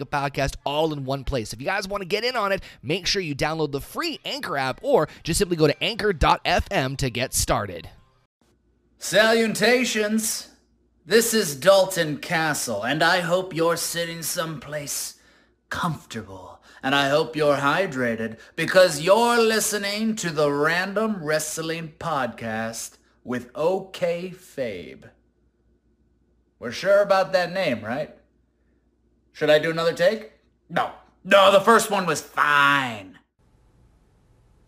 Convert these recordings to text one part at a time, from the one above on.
a podcast all in one place. If you guys want to get in on it, make sure you download the free Anchor app or just simply go to anchor.fm to get started. Salutations! This is Dalton Castle, and I hope you're sitting someplace comfortable. And I hope you're hydrated because you're listening to the Random Wrestling Podcast with OK Fabe. We're sure about that name, right? Should I do another take? No. No, the first one was fine.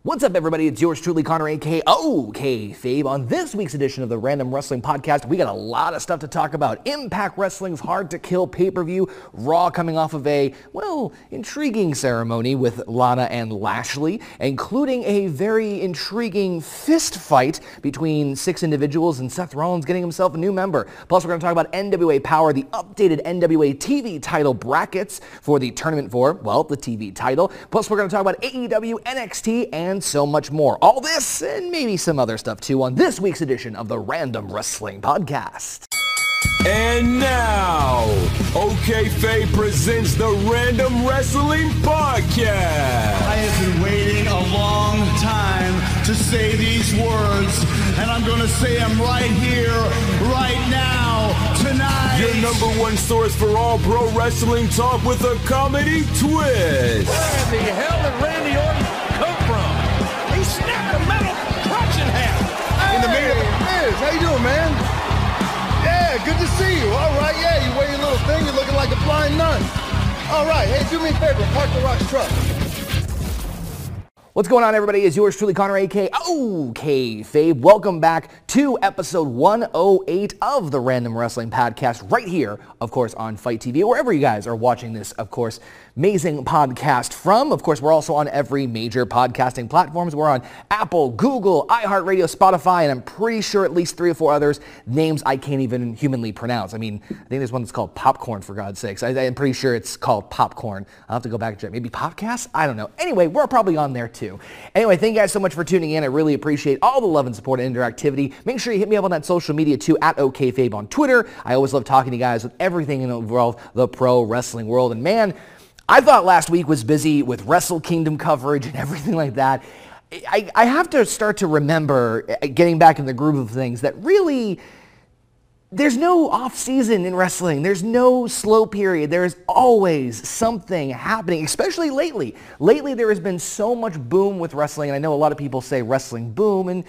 What's up, everybody? It's yours truly, Connor, aka OK Fabe. On this week's edition of the Random Wrestling Podcast, we got a lot of stuff to talk about. Impact Wrestling's Hard to Kill pay-per-view, Raw coming off of a, well, intriguing ceremony with Lana and Lashley, including a very intriguing fist fight between six individuals and Seth Rollins getting himself a new member. Plus, we're going to talk about NWA Powerrr, the updated NWA TV title brackets for the tournament for, well, the TV title. Plus, we're going to talk about AEW, NXT, and and so much more. All this and maybe some other stuff too on this week's edition of the Random Wrestling Podcast. And now, OK Fabe presents the Random Wrestling Podcast. I have been waiting a long time to say these words, and I'm going to say them right here, right now, tonight. Your number one source for all pro wrestling talk with a comedy twist. Where the hell did Randy Orton in the meeting. Miz, how you doing, man? Yeah, good to see you. All right, yeah, you wear your little thing, you're looking like a blind nun. All right, hey, do me a favor, park the Rock's truck. What's going on, everybody? Is yours truly, Connor, aka OK Fabe. Welcome back to episode 108 of the Random Wrestling Podcast, right here, of course, on FITE TV, wherever you guys are watching this, of course, amazing podcast from. Of course, we're also on every major podcasting platforms. We're on Apple, Google, iHeartRadio, Spotify, and I'm pretty sure at least three or four others, names I can't even humanly pronounce. I mean, I think there's one that's called Popcorn, for God's sakes. I, I'm pretty sure it's called Popcorn. I'll have to go back and check. Maybe Podcast? I don't know. Anyway, we're probably on there too. Anyway, thank you guys so much for tuning in. I really appreciate all the love and support and interactivity. Make sure you hit me up on that social media too, at OKFabe on Twitter. I always love talking to you guys with everything involved the pro wrestling world. And man, I thought last week was busy with Wrestle Kingdom coverage and everything like that. I, I have to start to remember, uh, getting back in the groove of things, that really there's no off season in wrestling. There's no slow period. There's always something happening, especially lately. Lately, there has been so much boom with wrestling, and I know a lot of people say wrestling boom, and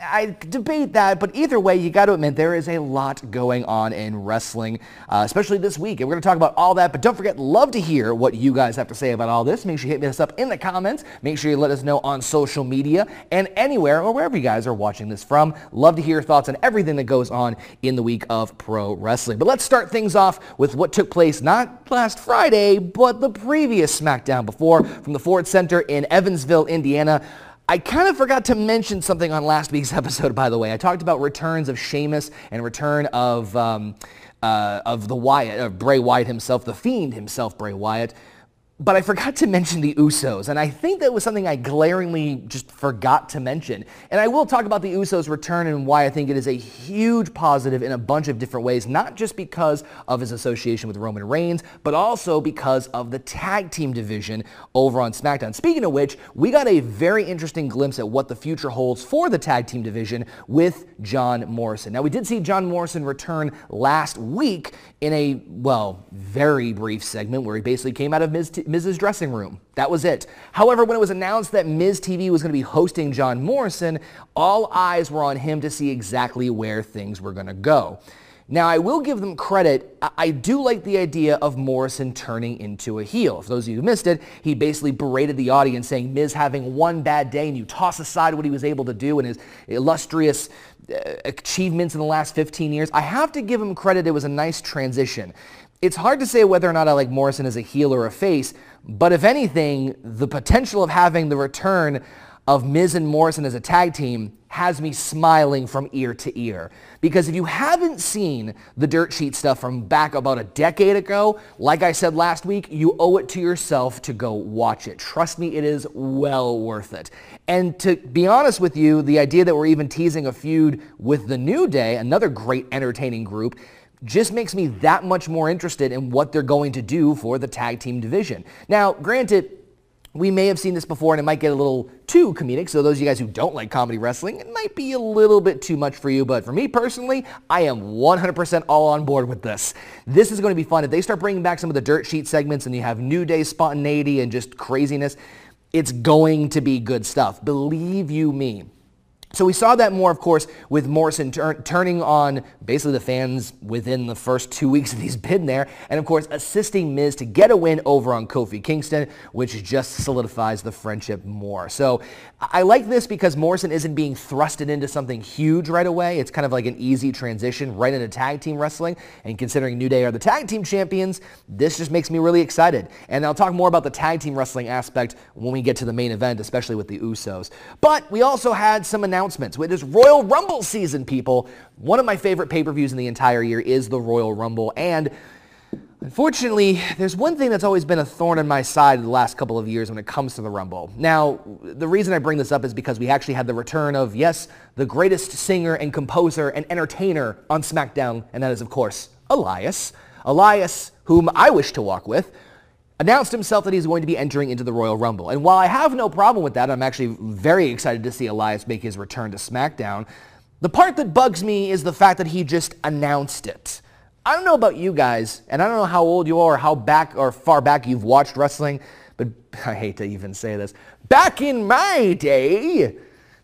I debate that, but either way, you got to admit there is a lot going on in wrestling, uh, especially this week. And we're going to talk about all that, but don't forget, love to hear what you guys have to say about all this. Make sure you hit us up in the comments. Make sure you let us know on social media and anywhere or wherever you guys are watching this from. Love to hear your thoughts on everything that goes on in the week of pro wrestling. But let's start things off with what took place not last Friday, but the previous SmackDown before from the Ford Center in Evansville, Indiana. I kind of forgot to mention something on last week's episode, by the way. I talked about returns of Sheamus and return of um, uh, of the Wyatt, of Bray Wyatt himself, the Fiend himself, Bray Wyatt. But I forgot to mention the Usos, and I think that was something I glaringly just forgot to mention. And I will talk about the Usos' return and why I think it is a huge positive in a bunch of different ways, not just because of his association with Roman Reigns, but also because of the tag team division over on SmackDown. Speaking of which, we got a very interesting glimpse at what the future holds for the tag team division with John Morrison. Now, we did see John Morrison return last week in a, well, very brief segment where he basically came out of Miz Miz's dressing room. That was it. However, when it was announced that Miz TV was going to be hosting John Morrison, all eyes were on him to see exactly where things were going to go. Now, I will give them credit. I- do like the idea of Morrison turning into a heel. For those of you who missed it, he basically berated the audience saying Miz having one bad day and you toss aside what he was able to do and his illustrious uh, achievements in the last 15 years. I have to give him credit. It was a nice transition. It's hard to say whether or not I like Morrison as a heel or a face, but if anything, the potential of having the return of Miz and Morrison as a tag team has me smiling from ear to ear. Because if you haven't seen the dirt sheet stuff from back about a decade ago, like I said last week, you owe it to yourself to go watch it. Trust me, it is well worth it. And to be honest with you, the idea that we're even teasing a feud with the New Day, another great entertaining group, just makes me that much more interested in what they're going to do for the tag team division. Now, granted, we may have seen this before and it might get a little too comedic. So those of you guys who don't like comedy wrestling, it might be a little bit too much for you. But for me personally, I am 100% all on board with this. This is going to be fun. If they start bringing back some of the dirt sheet segments and you have New Day spontaneity and just craziness, it's going to be good stuff. Believe you me. So we saw that more, of course, with Morrison tur- turning on basically the fans within the first two weeks that he's been there, and of course assisting Miz to get a win over on Kofi Kingston, which just solidifies the friendship more. So I like this because Morrison isn't being thrusted into something huge right away. It's kind of like an easy transition right into tag team wrestling, and considering New Day are the tag team champions, this just makes me really excited. And I'll talk more about the tag team wrestling aspect when we get to the main event, especially with the Usos. But we also had some announcements announcements. It is Royal Rumble season, people. One of my favorite pay-per-views in the entire year is the Royal Rumble. And Unfortunately, there's one thing that's always been a thorn in my side the last couple of years when it comes to the Rumble. Now, the reason I bring this up is because we actually had the return of, yes, the greatest singer and composer and entertainer on SmackDown, and that is, of course, Elias. Elias, whom I wish to walk with, announced himself that he's going to be entering into the Royal Rumble. And while I have no problem with that, I'm actually very excited to see Elias make his return to SmackDown. The part that bugs me is the fact that he just announced it. I don't know about you guys, and I don't know how old you are or how back or far back you've watched wrestling, but I hate to even say this. Back in my day,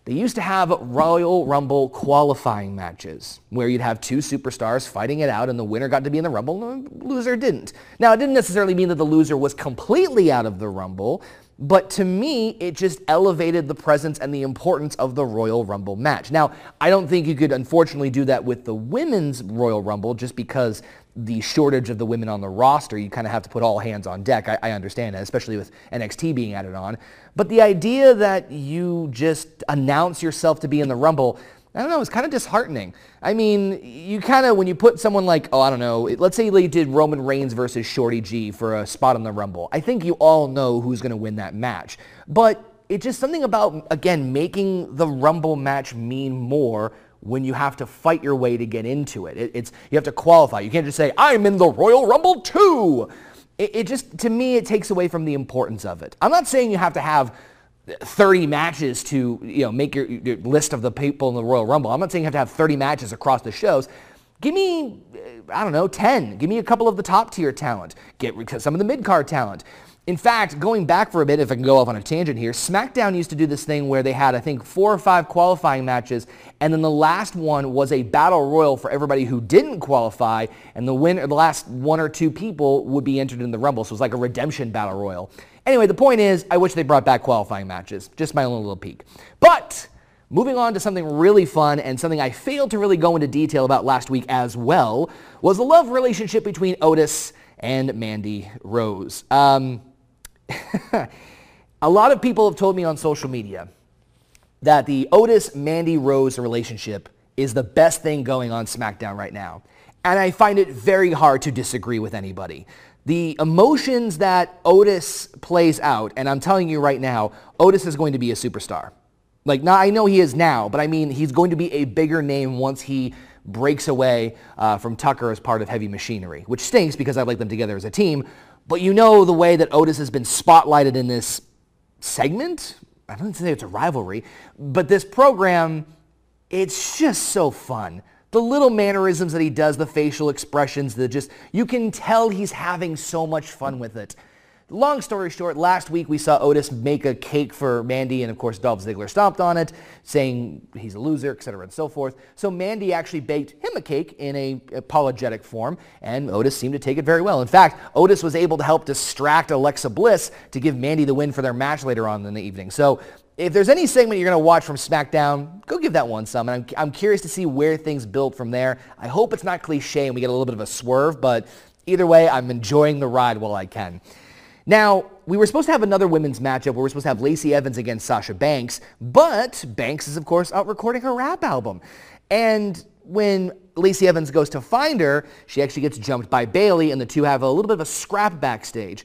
they used to have Royal Rumble qualifying matches where you'd have two superstars fighting it out and the winner got to be in the Rumble and the loser didn't. Now, it didn't necessarily mean that the loser was completely out of the Rumble, but to me, it just elevated the presence and the importance of the Royal Rumble match. Now, I don't think you could unfortunately do that with the women's Royal Rumble just because the shortage of the women on the roster, you kind of have to put all hands on deck. I, I, understand that, especially with NXT being added on. But the idea that you just announce yourself to be in the Rumble, I don't know, it's kind of disheartening. I mean, you kind of, when you put someone like, oh, I don't know, let's say they did Roman Reigns versus Shorty G for a spot in the Rumble. I think you all know who's going to win that match. But it's just something about, again, making the Rumble match mean more when you have to fight your way to get into it. it. It's you have to qualify. You can't just say I'm in the Royal Rumble too. It, it just to me it takes away from the importance of it. I'm not saying you have to have 30 matches to you know make your, your list of the people in the Royal Rumble. I'm not saying you have to have 30 matches across the shows. Give me, I don't know, 10. Give me a couple of the top tier talent. Get some of the mid card talent. In fact, going back for a bit, if I can go off on a tangent here, SmackDown used to do this thing where they had, I think, four or five qualifying matches, and then the last one was a battle royal for everybody who didn't qualify, and the winner, the last one or two people would be entered in the Rumble. So it was like a redemption battle royal. Anyway, the point is, I wish they brought back qualifying matches. Just my own little peek. But moving on to something really fun and something I failed to really go into detail about last week as well was the love relationship between Otis and Mandy Rose. Um, a lot of people have told me on social media that the Otis Mandy Rose relationship is the best thing going on SmackDown right now. And I find it very hard to disagree with anybody. The emotions that Otis plays out, and I'm telling you right now, Otis is going to be a superstar. Like, now I know he is now, but I mean, he's going to be a bigger name once he breaks away uh, from Tucker as part of Heavy Machinery, which stinks because I like them together as a team. But you know the way that Otis has been spotlighted in this segment? I don't say it's a rivalry, but this program, it's just so fun. The little mannerisms that he does, the facial expressions, the just, you can tell he's having so much fun with it. Long story short, last week we saw Otis make a cake for Mandy, and of course Dolph Ziggler stomped on it, saying he's a loser, etc., and so forth. So Mandy actually baked him a cake in a apologetic form, and Otis seemed to take it very well. In fact, Otis was able to help distract Alexa Bliss to give Mandy the win for their match later on in the evening. So if there's any segment you're going to watch from SmackDown, go give that one some. And I'm, I'm curious to see where things build from there. I hope it's not cliche and we get a little bit of a swerve, but Either way, I'm enjoying the ride while I can. Now, we were supposed to have another women's matchup where we are supposed to have Lacey Evans against Sasha Banks, but Banks is, of course, out recording her rap album. And when Lacey Evans goes to find her, she actually gets jumped by Bayley, and the two have a little bit of a scrap backstage.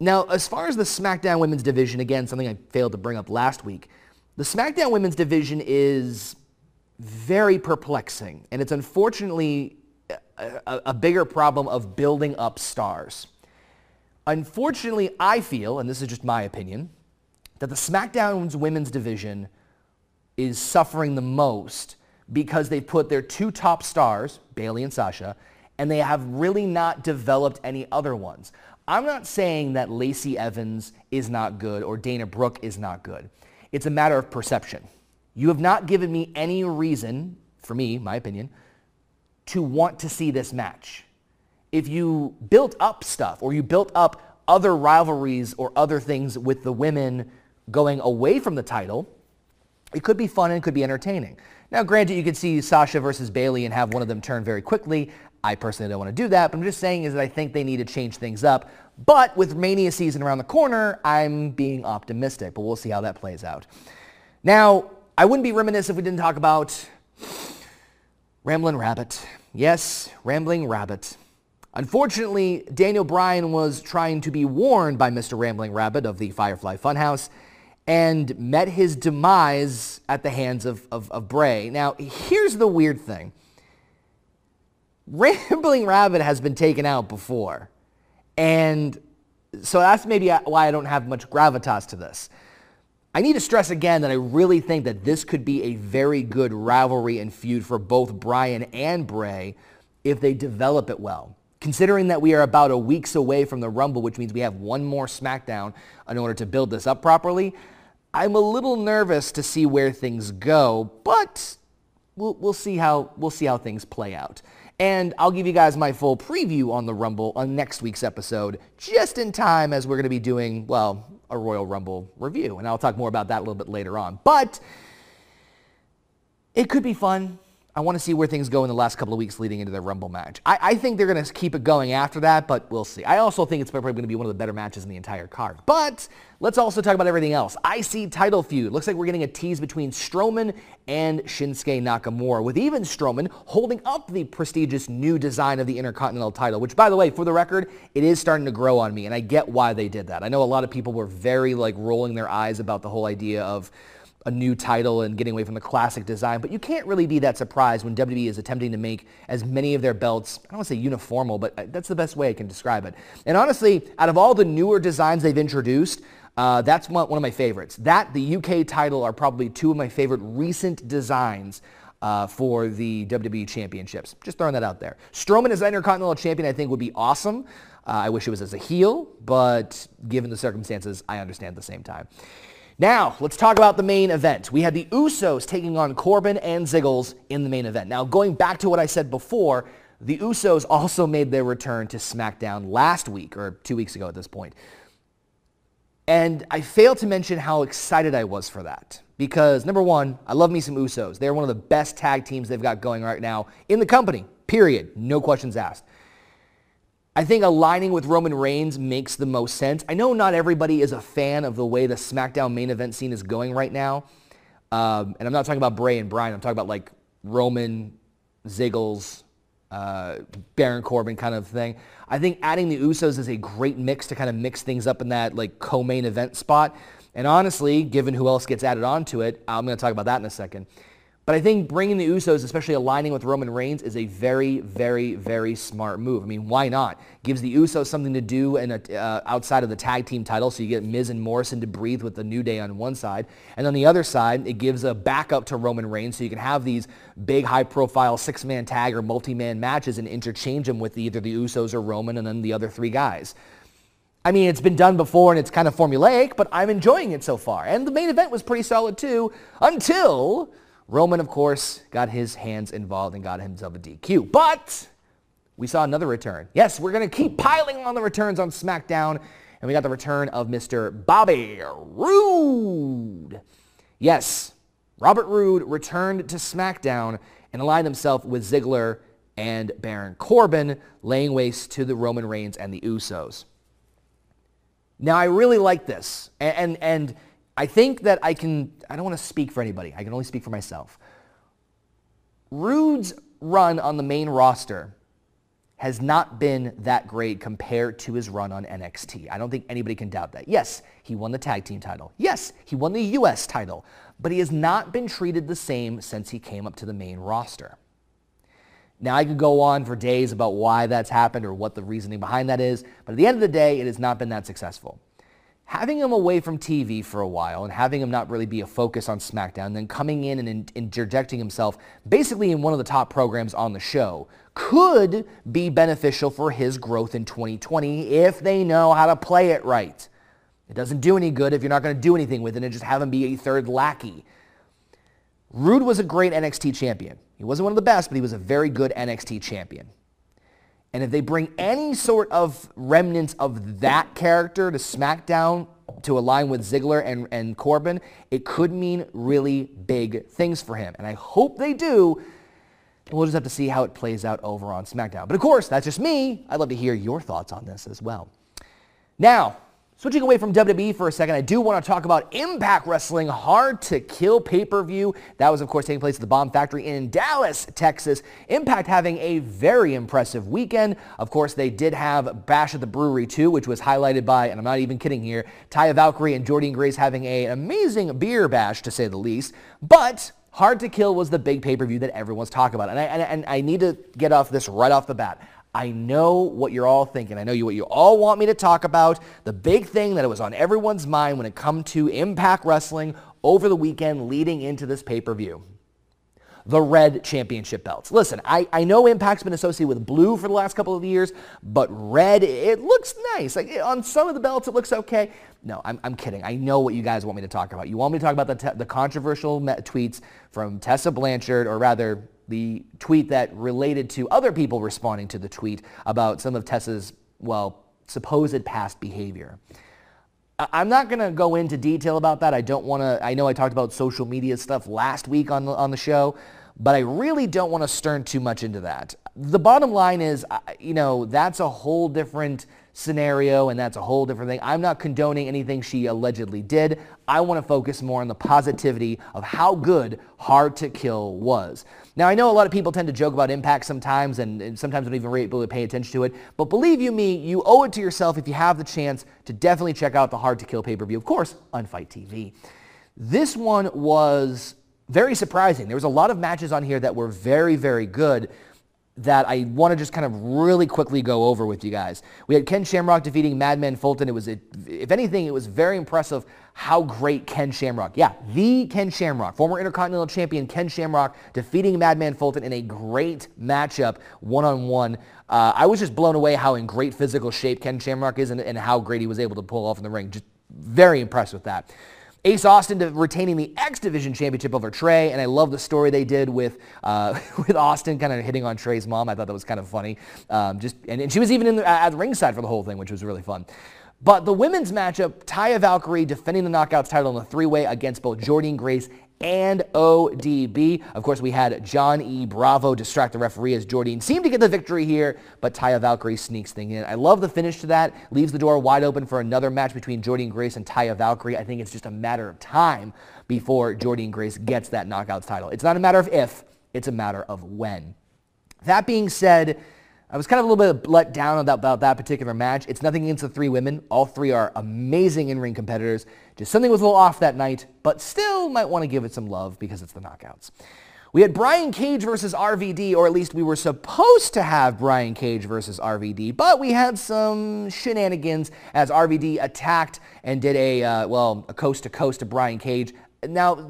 Now, as far as the SmackDown Women's Division, again, something I failed to bring up last week, the SmackDown Women's Division is very perplexing, and it's unfortunately a, a, bigger problem of building up stars. Unfortunately, I feel, and this is just my opinion, that the SmackDown's women's division is suffering the most because they've put their two top stars, Bayley and Sasha, and they have really not developed any other ones. I'm not saying that Lacey Evans is not good or Dana Brooke is not good. It's a matter of perception. You have not given me any reason, for me, my opinion, to want to see this match. If you built up stuff or you built up other rivalries or other things with the women going away from the title, it could be fun and it could be entertaining. Now, granted, you could see Sasha versus Bayley and have one of them turn very quickly. I personally don't want to do that, but I'm just saying is that I think they need to change things up. But with Mania season around the corner, I'm being optimistic, but we'll see how that plays out. Now, I wouldn't be remiss if we didn't talk about Ramblin' Rabbit. Yes, Rambling Rabbit. Unfortunately, Daniel Bryan was trying to be warned by Mr. Rambling Rabbit of the Firefly Funhouse and met his demise at the hands of, of, of Bray. Now, here's the weird thing. Rambling Rabbit has been taken out before. And so that's maybe why I don't have much gravitas to this. I need to stress again that I really think that this could be a very good rivalry and feud for both Bryan and Bray if they develop it well. Considering that we are about a weeks away from the Rumble, which means we have one more SmackDown in order to build this up properly, I'm a little nervous to see where things go, but we'll, we'll, see how, we'll see how things play out. And I'll give you guys my full preview on the Rumble on next week's episode, just in time as we're going to be doing, well, a Royal Rumble review. And I'll talk more about that a little bit later on. But it could be fun. I want to see where things go in the last couple of weeks leading into the Rumble match. I, I think they're going to keep it going after that, but we'll see. I also think it's probably going to be one of the better matches in the entire card. But let's also talk about everything else. IC title feud. Looks like we're getting a tease between Strowman and Shinsuke Nakamura, with even Strowman holding up the prestigious new design of the Intercontinental title, which, by the way, for the record, it is starting to grow on me, and I get why they did that. I know a lot of people were very, like, rolling their eyes about the whole idea of a new title and getting away from the classic design, but you can't really be that surprised when WWE is attempting to make as many of their belts, I don't want to say uniformal, but uh, that's the best way I can describe it. And honestly, out of all the newer designs they've introduced, uh, that's one, of my favorites. That, the UK title are probably two of my favorite recent designs uh, for the WWE Championships. Just throwing that out there. Strowman as Intercontinental Champion I think would be awesome. Uh, I wish it was as a heel, but given the circumstances, I understand at the same time. Now, let's talk about the main event. We had the Usos taking on Corbin and Ziggles in the main event. Now, going back to what I said before, the Usos also made their return to SmackDown last week, or two weeks ago at this point. And I failed to mention how excited I was for that. Because, number one, I love me some Usos. They're one of the best tag teams they've got going right now in the company, period. No questions asked. I think aligning with Roman Reigns makes the most sense. I know not everybody is a fan of the way the SmackDown main event scene is going right now. Um, and I'm not talking about Bray and Bryan. I'm talking about like Roman, Ziggles, uh, Baron Corbin kind of thing. I think adding the Usos is a great mix to kind of mix things up in that like co-main event spot. And honestly, given who else gets added onto it, I'm going to talk about that in a second. But I think bringing the Usos, especially aligning with Roman Reigns, is a very, very, very smart move. I mean, why not? Gives the Usos something to do in a, uh, outside of the tag team title, so you get Miz and Morrison to breathe with the New Day on one side. And on the other side, it gives a backup to Roman Reigns, so you can have these big, high-profile six-man tag or multi-man matches and interchange them with either the Usos or Roman and then the other three guys. I mean, it's been done before and it's kind of formulaic, but I'm enjoying it so far. And the main event was pretty solid too, until Roman, of course, got his hands involved and got himself a DQ. But we saw another return. Yes, we're going to keep piling on the returns on SmackDown. And we got the return of Mr. Bobby Roode. Yes, Robert Roode returned to SmackDown and aligned himself with Ziggler and Baron Corbin laying waste to the Roman Reigns and the Usos. Now, I really like this. And, and, and I think that I can, I don't want to speak for anybody. I can only speak for myself. Roode's run on the main roster has not been that great compared to his run on NXT. I don't think anybody can doubt that. Yes, he won the tag team title. Yes, he won the US title. But he has not been treated the same since he came up to the main roster. Now, I could go on for days about why that's happened or what the reasoning behind that is, but at the end of the day, it has not been that successful. Having him away from TV for a while and having him not really be a focus on SmackDown, then coming in and in- interjecting himself basically in one of the top programs on the show could be beneficial for his growth in 2020 if they know how to play it right. It doesn't do any good if you're not going to do anything with it and just have him be a third lackey. Roode was a great NXT champion. He wasn't one of the best, but he was a very good NXT champion. And if they bring any sort of remnants of that character to SmackDown to align with Ziggler and, and Corbin, it could mean really big things for him. And I hope they do. We'll just have to see how it plays out over on SmackDown. But of course, that's just me. I'd love to hear your thoughts on this as well. Now, Switching away from WWE for a second, I do want to talk about Impact Wrestling Hard to Kill pay-per-view. That was, of course, taking place at the Bomb Factory in Dallas, Texas. Impact having a very impressive weekend. Of course, they did have Bash at the Brewery too, which was highlighted by, and I'm not even kidding here, Taya Valkyrie and Jordynne Grace having an amazing beer bash, to say the least. But Hard to Kill was the big pay-per-view that everyone's talking about. And I, and, and I need to get off this right off the bat. I know what you're all thinking. I know you what you all want me to talk about. The big thing that was on everyone's mind when it come to Impact Wrestling over the weekend leading into this pay-per-view. The red championship belts. Listen, I, I know Impact's been associated with blue for the last couple of years, but red, it looks nice. Like on some of the belts, it looks okay. No, I'm, I'm kidding. I know what you guys want me to talk about. You want me to talk about the, te- the controversial tweets from Tessa Blanchard, or rather the tweet that related to other people responding to the tweet about some of Tessa's, well, supposed past behavior. I'm not going to go into detail about that. I don't want to, I know I talked about social media stuff last week on the, on the show, but I really don't want to stern too much into that. The bottom line is, you know, that's a whole different scenario and that's a whole different thing. I'm not condoning anything she allegedly did. I want to focus more on the positivity of how good Hard to Kill was. Now, I know a lot of people tend to joke about impact sometimes and, and sometimes don't even really pay attention to it, but believe you me, you owe it to yourself if you have the chance to definitely check out the Hard to Kill pay-per-view, of course, on FITE TV. This one was very surprising. There was a lot of matches on here that were very, very good that I want to just kind of really quickly go over with you guys. We had Ken Shamrock defeating Madman Fulton. It was, if anything, it was very impressive how great Ken Shamrock, yeah, the Ken Shamrock, former Intercontinental Champion Ken Shamrock defeating Madman Fulton in a great matchup one-on-one. Uh, I was just blown away how in great physical shape Ken Shamrock is and, and how great he was able to pull off in the ring. Just very impressed with that. Ace Austin retaining the X Division Championship over Trey, and I love the story they did with uh, with Austin kind of hitting on Trey's mom. I thought that was kind of funny. Um, just and, and, she was even in the, at ringside for the whole thing, which was really fun. But the women's matchup, Taya Valkyrie defending the Knockouts title in the three-way against both Jordynne Grace and ODB. Of course, we had John E. Bravo distract the referee as Jordynne seemed to get the victory here, but Taya Valkyrie sneaks things in. I love the finish to that. Leaves the door wide open for another match between Jordynne Grace and Taya Valkyrie. I think it's just a matter of time before Jordynne Grace gets that Knockouts title. It's not a matter of if, it's a matter of when. That being said, I was kind of a little bit let down about, about that particular match. It's nothing against the three women. All three are amazing in-ring competitors. Just something was a little off that night, but still might want to give it some love because it's the knockouts. We had Brian Cage versus RVD, or at least we were supposed to have Brian Cage versus RVD, but we had some shenanigans as RVD attacked and did a, uh, well, a coast-to-coast to Brian Cage. Now,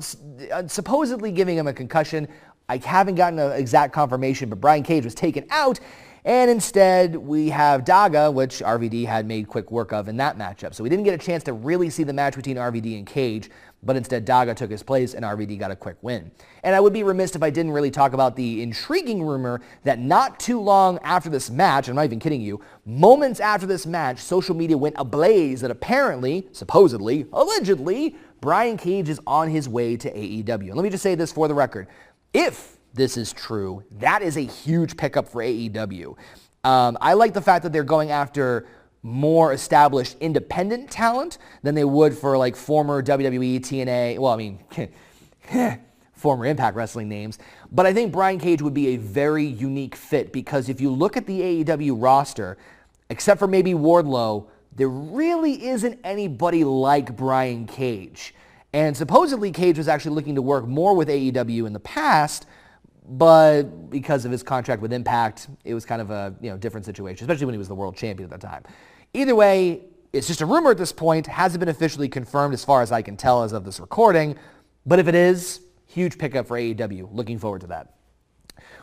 uh, supposedly giving him a concussion. I haven't gotten an exact confirmation, but Brian Cage was taken out and instead, we have Daga, which RVD had made quick work of in that matchup. So we didn't get a chance to really see the match between RVD and Cage, but instead Daga took his place and RVD got a quick win. And I would be remiss if I didn't really talk about the intriguing rumor that not too long after this match, I'm not even kidding you, moments after this match, social media went ablaze that apparently, supposedly, allegedly, Brian Cage is on his way to AEW. And let me just say this for the record. If this is true. That is a huge pickup for AEW. Um, I like the fact that they're going after more established independent talent than they would for like former WWE, TNA, well, I mean, former Impact Wrestling names. But I think Brian Cage would be a very unique fit because if you look at the AEW roster, except for maybe Wardlow, there really isn't anybody like Brian Cage. And supposedly Cage was actually looking to work more with AEW in the past, but because of his contract with Impact, it was kind of a you know different situation, especially when he was the world champion at that time. Either way, it's just a rumor at this point. Hasn't been officially confirmed as far as I can tell as of this recording. But if it is, huge pickup for AEW. Looking forward to that.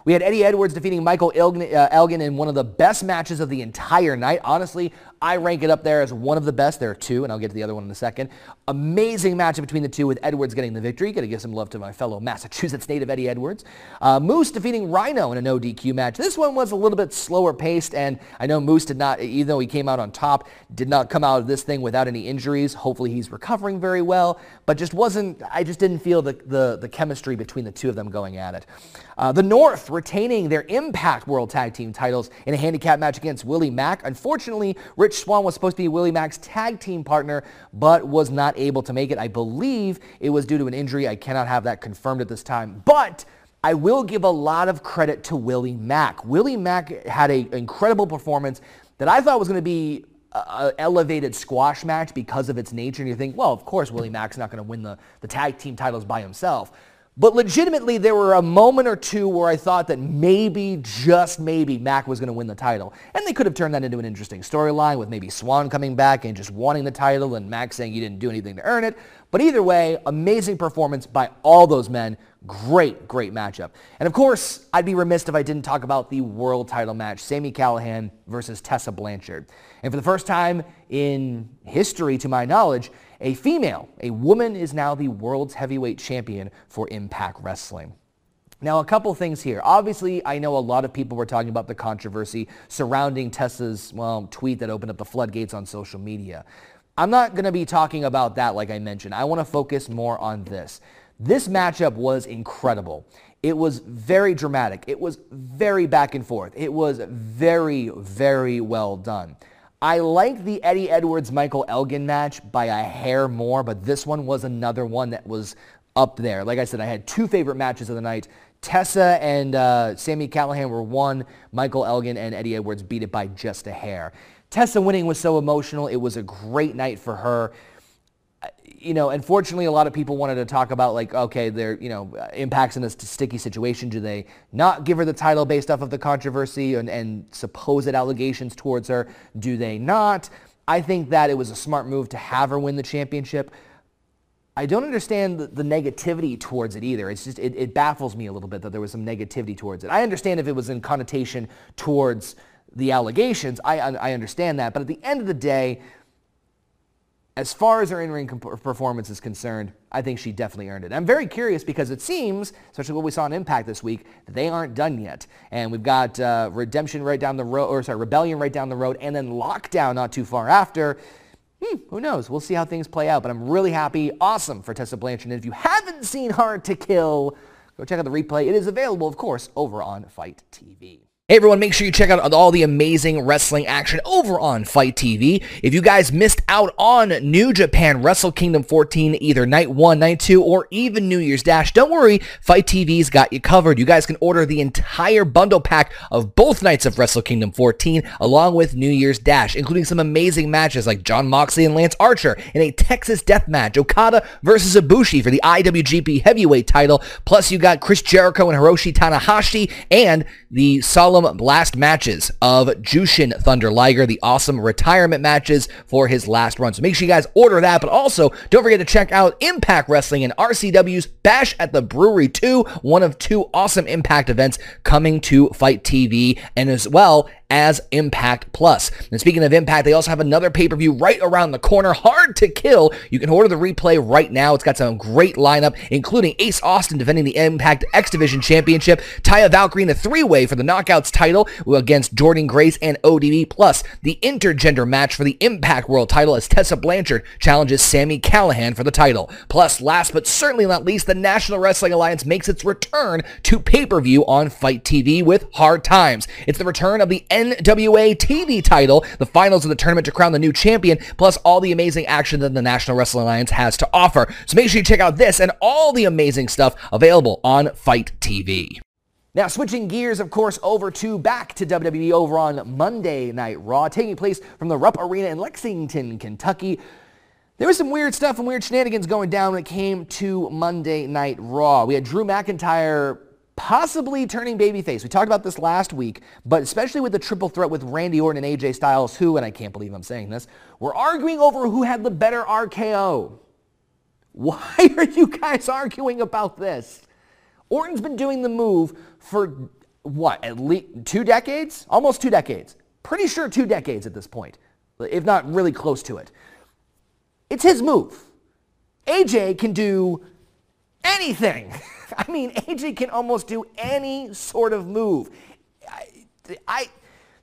We had Eddie Edwards defeating Michael uh, Elgin in one of the best matches of the entire night. Honestly, I rank it up there as one of the best. There are two, and I'll get to the other one in a second. Amazing matchup between the two with Edwards getting the victory. Got to give some love to my fellow Massachusetts native Eddie Edwards. Uh, Moose defeating Rhino in a no DQ match. This one was a little bit slower paced, and I know Moose did not, even though he came out on top, did not come out of this thing without any injuries. Hopefully he's recovering very well, but just wasn't, I just didn't feel the, the, the chemistry between the two of them going at it. Uh, the North retaining their Impact World Tag Team titles in a handicap match against Willie Mack. Unfortunately, Rich Swann was supposed to be Willie Mack's tag team partner, but was not able to make it. I believe it was due to an injury. I cannot have that confirmed at this time. But I will give a lot of credit to Willie Mack. Willie Mack had an incredible performance that I thought was going to be an elevated squash match because of its nature. And you think, well, of course, Willie Mack's not going to win the, the tag team titles by himself. But legitimately, there were a moment or two where I thought that maybe, just maybe, Mack was going to win the title. And they could have turned that into an interesting storyline with maybe Swann coming back and just wanting the title and Mack saying you didn't do anything to earn it. But either way, amazing performance by all those men. Great, great matchup. And of course, I'd be remiss if I didn't talk about the world title match, Sami Callihan versus Tessa Blanchard. And for the first time in history, to my knowledge, a female, a woman is now the world's heavyweight champion for Impact Wrestling. Now, a couple things here. Obviously, I know a lot of people were talking about the controversy surrounding Tessa's, well, tweet that opened up the floodgates on social media. I'm not going to be talking about that like I mentioned. I want to focus more on this. This matchup was incredible. It was very dramatic. It was very back and forth. It was very, very well done. I like the Eddie Edwards Michael Elgin match by a hair more, but this one was another one that was up there. Like I said, I had two favorite matches of the night. Tessa and uh, Sami Callihan were one. Michael Elgin and Eddie Edwards beat it by just a hair. Tessa winning was so emotional. It was a great night for her you know, unfortunately, a lot of people wanted to talk about like, okay, their, you know, impacts in a sticky situation. Do they not give her the title based off of the controversy and, and supposed allegations towards her? Do they not? I think that it was a smart move to have her win the championship. I don't understand the, the negativity towards it either. It's just, it, it baffles me a little bit that there was some negativity towards it. I understand if it was in connotation towards the allegations. I, I understand that. But at the end of the day, as far as her in-ring comp- performance is concerned, I think she definitely earned it. I'm very curious because it seems, especially what we saw in Impact this week, that they aren't done yet. And we've got uh, Redemption right down the road, or sorry, Rebellion right down the road, and then Lockdown not too far after. Hmm, who knows? We'll see how things play out. But I'm really happy. Awesome for Tessa Blanchard. And if you haven't seen Hard to Kill, go check out the replay. It is available, of course, over on FITE TV. Hey everyone, make sure you check out all the amazing wrestling action over on FITE TV. If you guys missed out on New Japan Wrestle Kingdom 14, either night one, night two, or even New Year's Dash, don't worry, FITE TV's got you covered. You guys can order the entire bundle pack of both nights of Wrestle Kingdom 14, along with New Year's Dash, including some amazing matches like Jon Moxley and Lance Archer in a Texas death match, Okada versus Ibushi for the IWGP Heavyweight title, plus you got Chris Jericho and Hiroshi Tanahashi, and the Solid last matches of Jushin Thunder Liger, the awesome retirement matches for his last run. So make sure you guys order that, but also don't forget to check out Impact Wrestling and RCW's Bash at the Brewery 2, one of two awesome Impact events coming to FITE TV, and as well as Impact Plus. And speaking of Impact, they also have another pay-per-view right around the corner, Hard to Kill. You can order the replay right now. It's got some great lineup, including Ace Austin defending the Impact X Division Championship, Taya Valkyrie in a three-way for the Knockouts title against Jordynne Grace and ODB, plus the intergender match for the Impact World title as Tessa Blanchard challenges Sami Callihan for the title. Plus, last but certainly not least, the National Wrestling Alliance makes its return to pay-per-view on FITE TV with Hard Times. It's the return of the NWA TV title, the finals of the tournament to crown the new champion, plus all the amazing action that the National Wrestling Alliance has to offer. So make sure you check out this and all the amazing stuff available on FITE TV. Now, switching gears, of course, over to back to WWE over on Monday Night Raw, taking place from the Rupp Arena in Lexington, Kentucky. There was some weird stuff and weird shenanigans going down when it came to Monday Night Raw. We had Drew McIntyre possibly turning babyface. We talked about this last week, but especially with the triple threat with Randy Orton and AJ Styles, who, and I can't believe I'm saying this, were arguing over who had the better RKO. Why are you guys arguing about this? Orton's been doing the move for what, at least two decades? Almost two decades. Pretty sure two decades at this point, if not really close to it. It's his move. AJ can do anything. I mean, AJ can almost do any sort of move. I, I,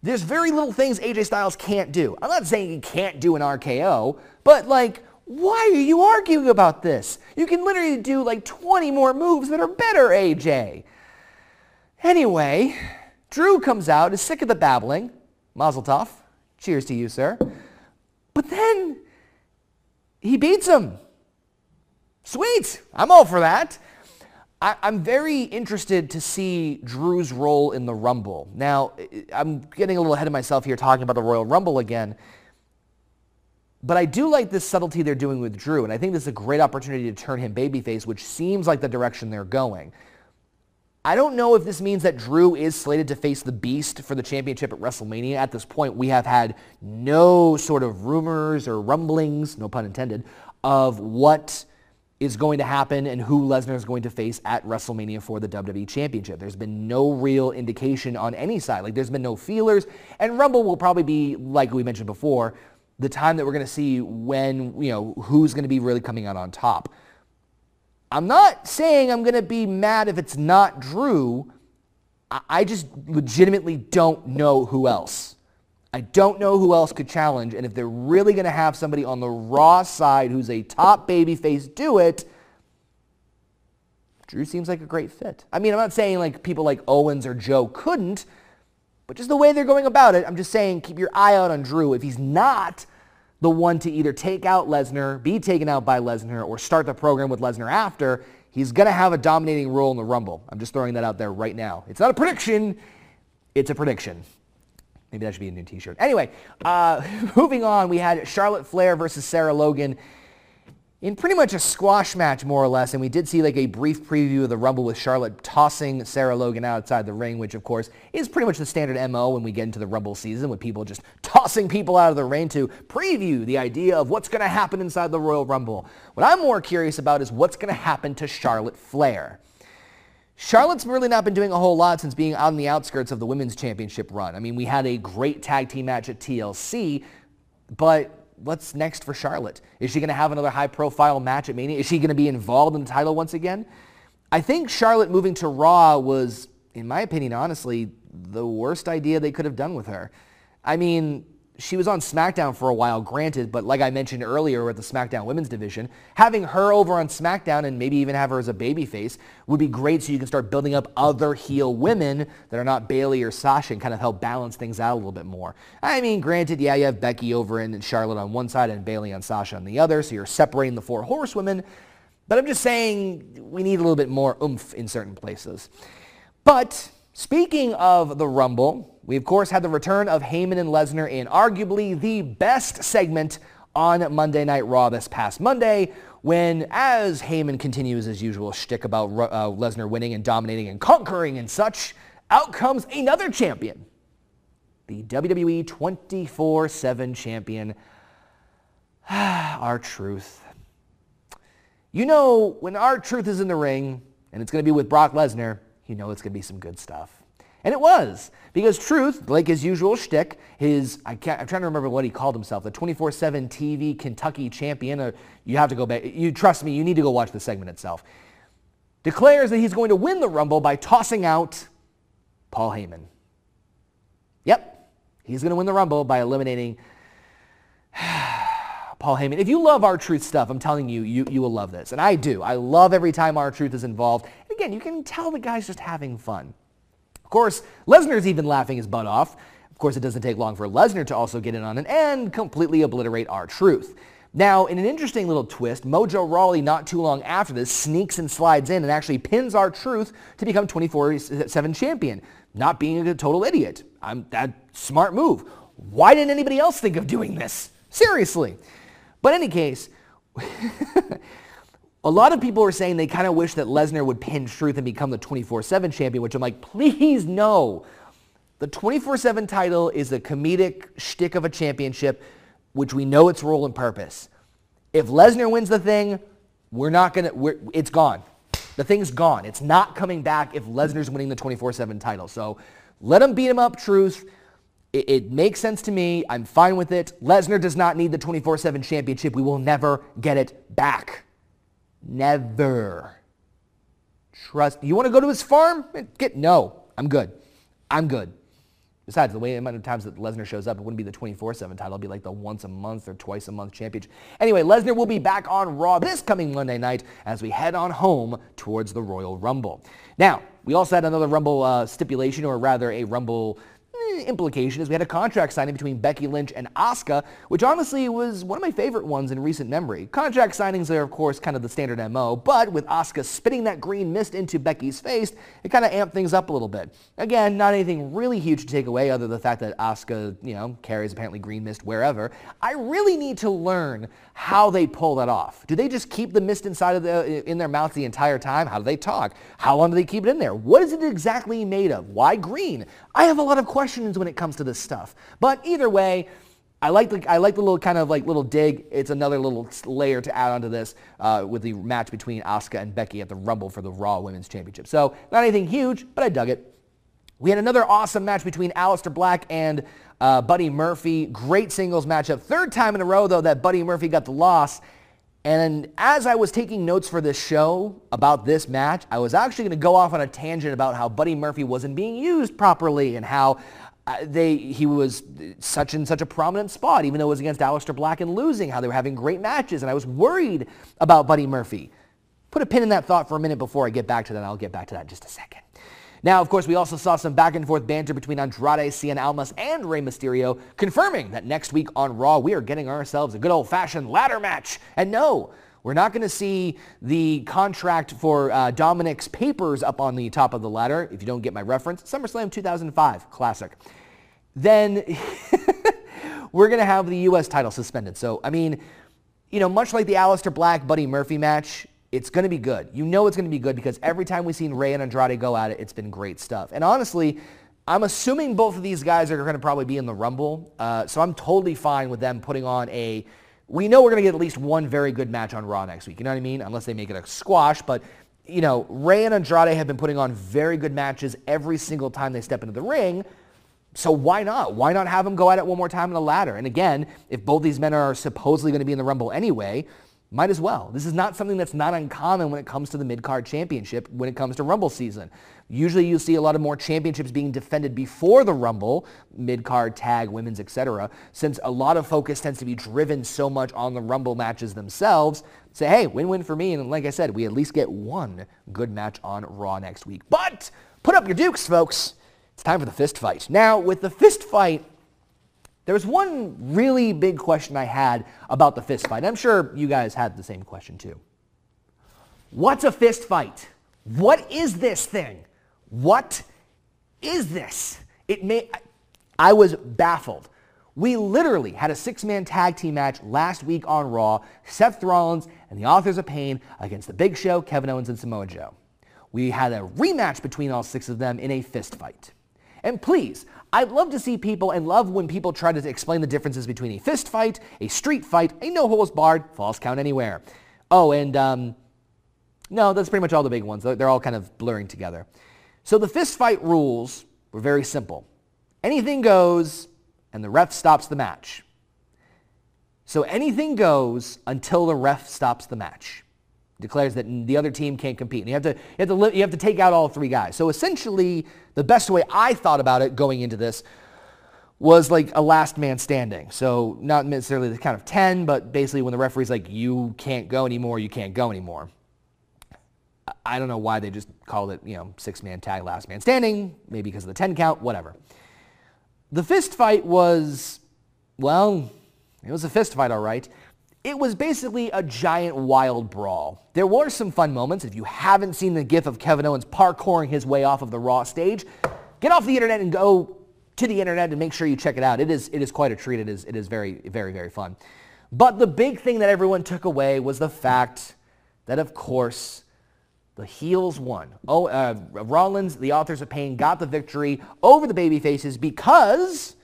there's very little things AJ Styles can't do. I'm not saying he can't do an RKO, but like, why are you arguing about this? You can literally do like 20 more moves that are better, AJ. Anyway, Drew comes out, is sick of the babbling. Mazel tov. Cheers to you, sir. But then he beats him. Sweet. I'm all for that. I, am very interested to see Drew's role in the Rumble. Now, I'm getting a little ahead of myself here talking about the Royal Rumble again. But I do like this subtlety they're doing with Drew, and I think this is a great opportunity to turn him babyface, which seems like the direction they're going. I don't know if this means that Drew is slated to face the Beast for the championship at WrestleMania. At this point, we have had no sort of rumors or rumblings, no pun intended, of what is going to happen and who Lesnar is going to face at WrestleMania for the WWE Championship. There's been no real indication on any side. Like there's been no feelers. And Rumble will probably be, like we mentioned before, the time that we're going to see when, you know, who's going to be really coming out on top. I'm not saying I'm going to be mad if it's not Drew. I just legitimately don't know who else. I don't know who else could challenge. And if they're really going to have somebody on the Raw side who's a top babyface do it, Drew seems like a great fit. I mean, I'm not saying like people like Owens or Joe couldn't, but just the way they're going about it, I'm just saying keep your eye out on Drew. If he's not the one to either take out Lesnar, be taken out by Lesnar, or start the program with Lesnar after, he's going to have a dominating role in the Rumble. I'm just throwing that out there right now. It's not a prediction. It's a prediction. Maybe that should be a new t-shirt. Anyway, uh, moving on, we had Charlotte Flair versus Sarah Logan in pretty much a squash match, more or less. And we did see like a brief preview of the Rumble with Charlotte tossing Sarah Logan outside the ring, which of course is pretty much the standard MO when we get into the Rumble season with people just tossing people out of the ring to preview the idea of what's going to happen inside the Royal Rumble. What I'm more curious about is what's going to happen to Charlotte Flair. Charlotte's really not been doing a whole lot since being on the outskirts of the women's championship run. I mean, we had a great tag team match at TLC, but what's next for Charlotte? Is she going to have another high-profile match at Mania? Is she going to be involved in the title once again? I think Charlotte moving to Raw was, in my opinion, honestly, the worst idea they could have done with her. I mean, she was on SmackDown for a while, granted, but like I mentioned earlier with the SmackDown Women's Division, having her over on SmackDown and maybe even have her as a babyface would be great so you can start building up other heel women that are not Bayley or Sasha and kind of help balance things out a little bit more. I mean, granted, yeah, you have Becky over in Charlotte on one side and Bayley on Sasha on the other, so you're separating the four horsewomen, but I'm just saying we need a little bit more oomph in certain places. But speaking of the Rumble, we, of course, had the return of Heyman and Lesnar in arguably the best segment on Monday Night Raw this past Monday when, as Heyman continues his usual shtick about uh, Lesnar winning and dominating and conquering and such, out comes another champion, the WWE 24-7 champion, R-Truth. You know, when R-Truth is in the ring, and it's going to be with Brock Lesnar, you know it's going to be some good stuff. And it was. Because Truth, like his usual shtick, his, I can't, I'm trying to remember what he called himself, the 24-7 TV Kentucky champion. Uh, you have to go back. You trust me, you need to go watch the segment itself. Declares that he's going to win the Rumble by tossing out Paul Heyman. Yep, he's going to win the Rumble by eliminating Paul Heyman. If you love R-Truth stuff, I'm telling you, you, you will love this. And I do. I love every time R-Truth is involved. And again, you can tell the guy's just having fun. Of course, Lesnar's even laughing his butt off. Of course, it doesn't take long for Lesnar to also get in on it and completely obliterate R-Truth. Now, in an interesting little twist, Mojo Rawley not too long after this sneaks and slides in and actually pins R-Truth to become 24-7 champion, not being a total idiot. I'm that smart move. Why didn't anybody else think of doing this? Seriously. But in any case, a lot of people are saying they kind of wish that Lesnar would pin Truth and become the 24-7 champion, which I'm like, please no. The 24-7 title is a comedic shtick of a championship, which we know its role and purpose. If Lesnar wins the thing, we're not going to, it's gone. The thing's gone. It's not coming back if Lesnar's winning the 24-7 title. So let him beat him up, Truth. It, it, makes sense to me. I'm fine with it. Lesnar does not need the 24-7 championship. We will never get it back. Never. Trust. You want to go to his farm? Get no. I'm good. I'm good. Besides, the way the amount of times that Lesnar shows up, it wouldn't be the 24-7 title. It'd be like the once a month or twice a month championship. Anyway, Lesnar will be back on Raw this coming Monday night as we head on home towards the Royal Rumble. Now, we also had another Rumble uh, stipulation, or rather a Rumble Eh, implication is we had a contract signing between Becky Lynch and Asuka, which honestly was one of my favorite ones in recent memory. Contract signings are, of course, kind of the standard MO, but with Asuka spitting that green mist into Becky's face, it kind of amped things up a little bit. Again, not anything really huge to take away other than the fact that Asuka, you know, carries apparently green mist wherever. I really need to learn how they pull that off. Do they just keep the mist inside of the, in their mouths the entire time? How do they talk? How long do they keep it in there? What is it exactly made of? Why green? I have a lot of questions when it comes to this stuff. But either way, I like the I like the little kind of like little dig. It's another little layer to add onto this uh, with the match between Asuka and Becky at the Rumble for the Raw Women's Championship. So not anything huge, but I dug it. We had another awesome match between Aleister Black and uh, Buddy Murphy. Great singles matchup. Third time in a row though that Buddy Murphy got the loss. And as I was taking notes for this show about this match, I was actually going to go off on a tangent about how Buddy Murphy wasn't being used properly and how uh, they he was such in such a prominent spot, even though it was against Aleister Black and losing, how they were having great matches, and I was worried about Buddy Murphy. Put a pin in that thought for a minute before I get back to that. I'll get back to that in just a second. Now, of course, we also saw some back and forth banter between Andrade, Cien Almas, and Rey Mysterio, confirming that next week on Raw, we are getting ourselves a good old-fashioned ladder match. And no, we're not going to see the contract for uh, Dominic's papers up on the top of the ladder. If you don't get my reference, SummerSlam 2005, classic. Then we're going to have the U.S. title suspended. So, I mean, you know, much like the Aleister Black Buddy Murphy match, it's going to be good. You know it's going to be good because every time we've seen Rey and Andrade go at it, it's been great stuff. And honestly, I'm assuming both of these guys are going to probably be in the Rumble. Uh, so I'm totally fine with them putting on a... We know we're going to get at least one very good match on Raw next week. You know what I mean? Unless they make it a squash. But, you know, Rey and Andrade have been putting on very good matches every single time they step into the ring. So why not? Why not have them go at it one more time in the ladder? And again, if both these men are supposedly going to be in the Rumble anyway, might as well. This is not something that's not uncommon when it comes to the mid-card championship, when it comes to Rumble season. Usually you see a lot of more championships being defended before the Rumble, mid-card, tag, women's, etc. Since a lot of focus tends to be driven so much on the Rumble matches themselves, say, hey, win-win for me. And like I said, we at least get one good match on Raw next week. But put up your dukes, folks. It's time for the fist fight. Now, with the fist fight, there was one really big question I had about the fist fight. I'm sure you guys had the same question too. What's a fist fight? What is this thing? What is this? It may I was baffled. We literally had a six-man tag team match last week on Raw, Seth Rollins and the Authors of Pain against The Big Show, Kevin Owens, and Samoa Joe. We had a rematch between all six of them in a fist fight. And please, I'd love to see people and love when people try to explain the differences between a fist fight, a street fight, a no holds barred, false count anywhere. Oh, and um, no, that's pretty much all the big ones. They're all kind of blurring together. So the fist fight rules were very simple. Anything goes and the ref stops the match. So anything goes until the ref stops the match. Declares that the other team can't compete. And you have to, you have to, you have to take out all three guys. So essentially, the best way I thought about it going into this was like a last man standing. So not necessarily the count of 10, but basically when the referee's like, you can't go anymore, you can't go anymore. I don't know why they just called it, you know, six man tag, last man standing, maybe because of the 10 count, whatever. The fist fight was, well, it was a fist fight, all right. It was basically a giant wild brawl. There were some fun moments. If you haven't seen the gif of Kevin Owens parkouring his way off of the Raw stage, get off the internet and go to the internet and make sure you check it out. It is, it is quite a treat. It is, it is very, very, very fun. But the big thing that everyone took away was the fact that, of course, the heels won. Oh, uh, Rollins, the authors of pain, got the victory over the babyfaces because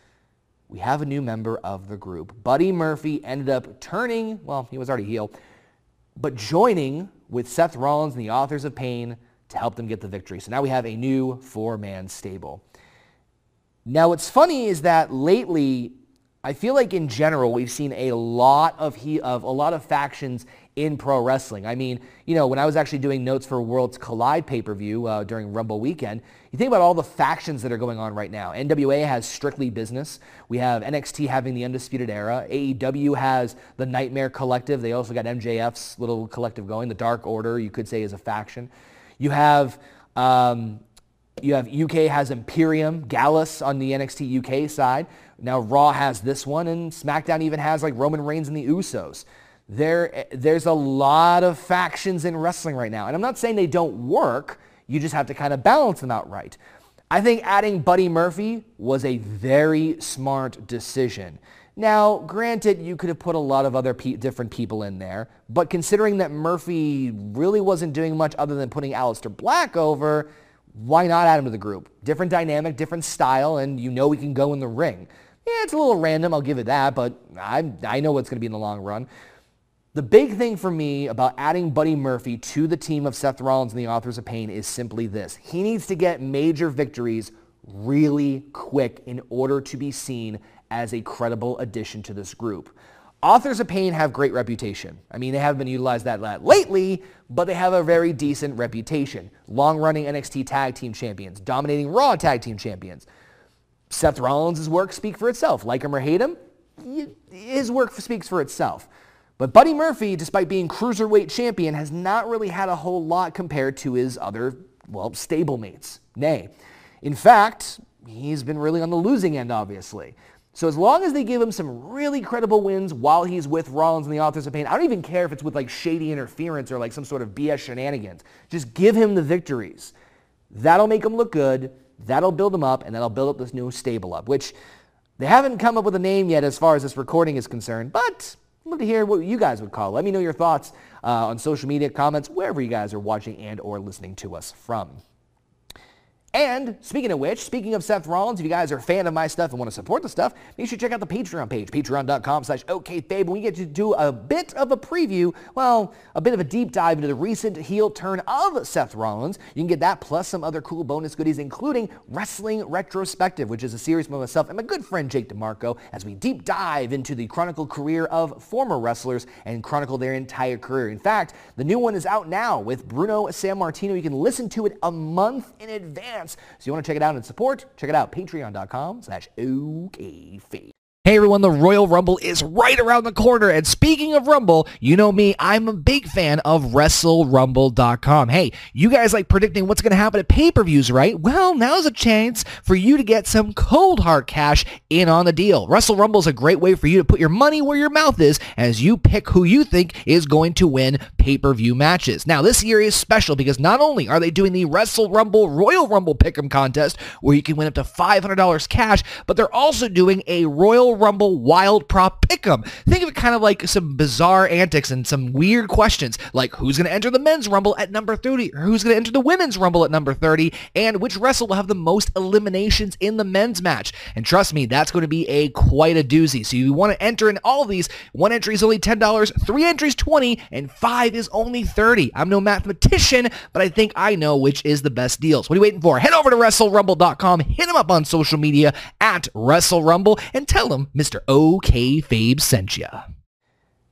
we have a new member of the group. Buddy Murphy ended up turning, well, he was already heel, but joining with Seth Rollins and the authors of pain to help them get the victory. So now we have a new four-man stable. Now, what's funny is that lately, I feel like in general, we've seen a lot of, he, of a lot of factions in pro wrestling. I mean, you know, when I was actually doing notes for Worlds Collide pay-per-view uh, during Rumble weekend, you think about all the factions that are going on right now. NWA has Strictly Business. We have NXT having the Undisputed Era. AEW has the Nightmare Collective. They also got MJF's little collective going. The Dark Order, you could say, is a faction. You have um, you have UK has Imperium, Gallus on the NXT UK side. Now Raw has this one, and SmackDown even has like Roman Reigns and the Usos. There, there's a lot of factions in wrestling right now. And I'm not saying they don't work. You just have to kind of balance them out right. I think adding Buddy Murphy was a very smart decision. Now, granted, you could have put a lot of other pe- different people in there, but considering that Murphy really wasn't doing much other than putting Aleister Black over, why not add him to the group? Different dynamic, different style, and you know he can go in the ring. Yeah, it's a little random, I'll give it that, but I, I know what's going to be in the long run. The big thing for me about adding Buddy Murphy to the team of Seth Rollins and the Authors of Pain is simply this. He needs to get major victories really quick in order to be seen as a credible addition to this group. Authors of Pain have great reputation. I mean, they haven't been utilized that lately, but they have a very decent reputation. Long-running NXT Tag Team Champions, dominating Raw Tag Team Champions. Seth Rollins' work speak for itself. Like him or hate him, his work speaks for itself. But Buddy Murphy, despite being cruiserweight champion, has not really had a whole lot compared to his other, well, stablemates. Nay. In fact, he's been really on the losing end, obviously. So as long as they give him some really credible wins while he's with Rollins and the Authors of Pain, I don't even care if it's with like shady interference or like some sort of BS shenanigans. Just give him the victories. That'll make him look good. That'll build him up, and that'll build up this new stable up, which they haven't come up with a name yet as far as this recording is concerned, but Love to hear what you guys would call. Let me know your thoughts uh, on social media, comments, wherever you guys are watching and or listening to us from. And speaking of which, speaking of Seth Rollins, if you guys are a fan of my stuff and want to support the stuff, make sure you check out the Patreon page, patreon.com slash okfabe, we get to do a bit of a preview, well, a bit of a deep dive into the recent heel turn of Seth Rollins. You can get that plus some other cool bonus goodies, including Wrestling Retrospective, which is a series by myself and my good friend Jake DeMarco as we deep dive into the chronicle career of former wrestlers and chronicle their entire career. In fact, the new one is out now with Bruno Sammartino. You can listen to it a month in advance so you want to check it out and support? Check it out, patreon.com slash okfabe. Hey everyone, the Royal Rumble is right around the corner. And speaking of Rumble, you know me, I'm a big fan of WrestleRumble.com. Hey, you guys like predicting what's going to happen at pay-per-views, right? Well, now's a chance for you to get some cold hard cash in on the deal. Wrestle Rumble is a great way for you to put your money where your mouth is as you pick who you think is going to win pay-per-view matches. Now, this year is special because not only are they doing the Wrestle Rumble Royal Rumble Pick'em contest where you can win up to $500 cash, but they're also doing a Royal Royal Rumble Wild Prop Pick'em. Think of it kind of like some bizarre antics and some weird questions, like who's going to enter the men's Rumble at number 30, or who's going to enter the women's Rumble at number 30, and which wrestler will have the most eliminations in the men's match. And trust me, that's going to be a quite a doozy. So you want to enter in all of these. One entry is only $10, three entries 20, and five is only 30. I'm no mathematician, but I think I know which is the best deals. What are you waiting for? Head over to WrestleRumble.com, hit them up on social media at WrestleRumble, and tell them Mr. OK Fabe sent you.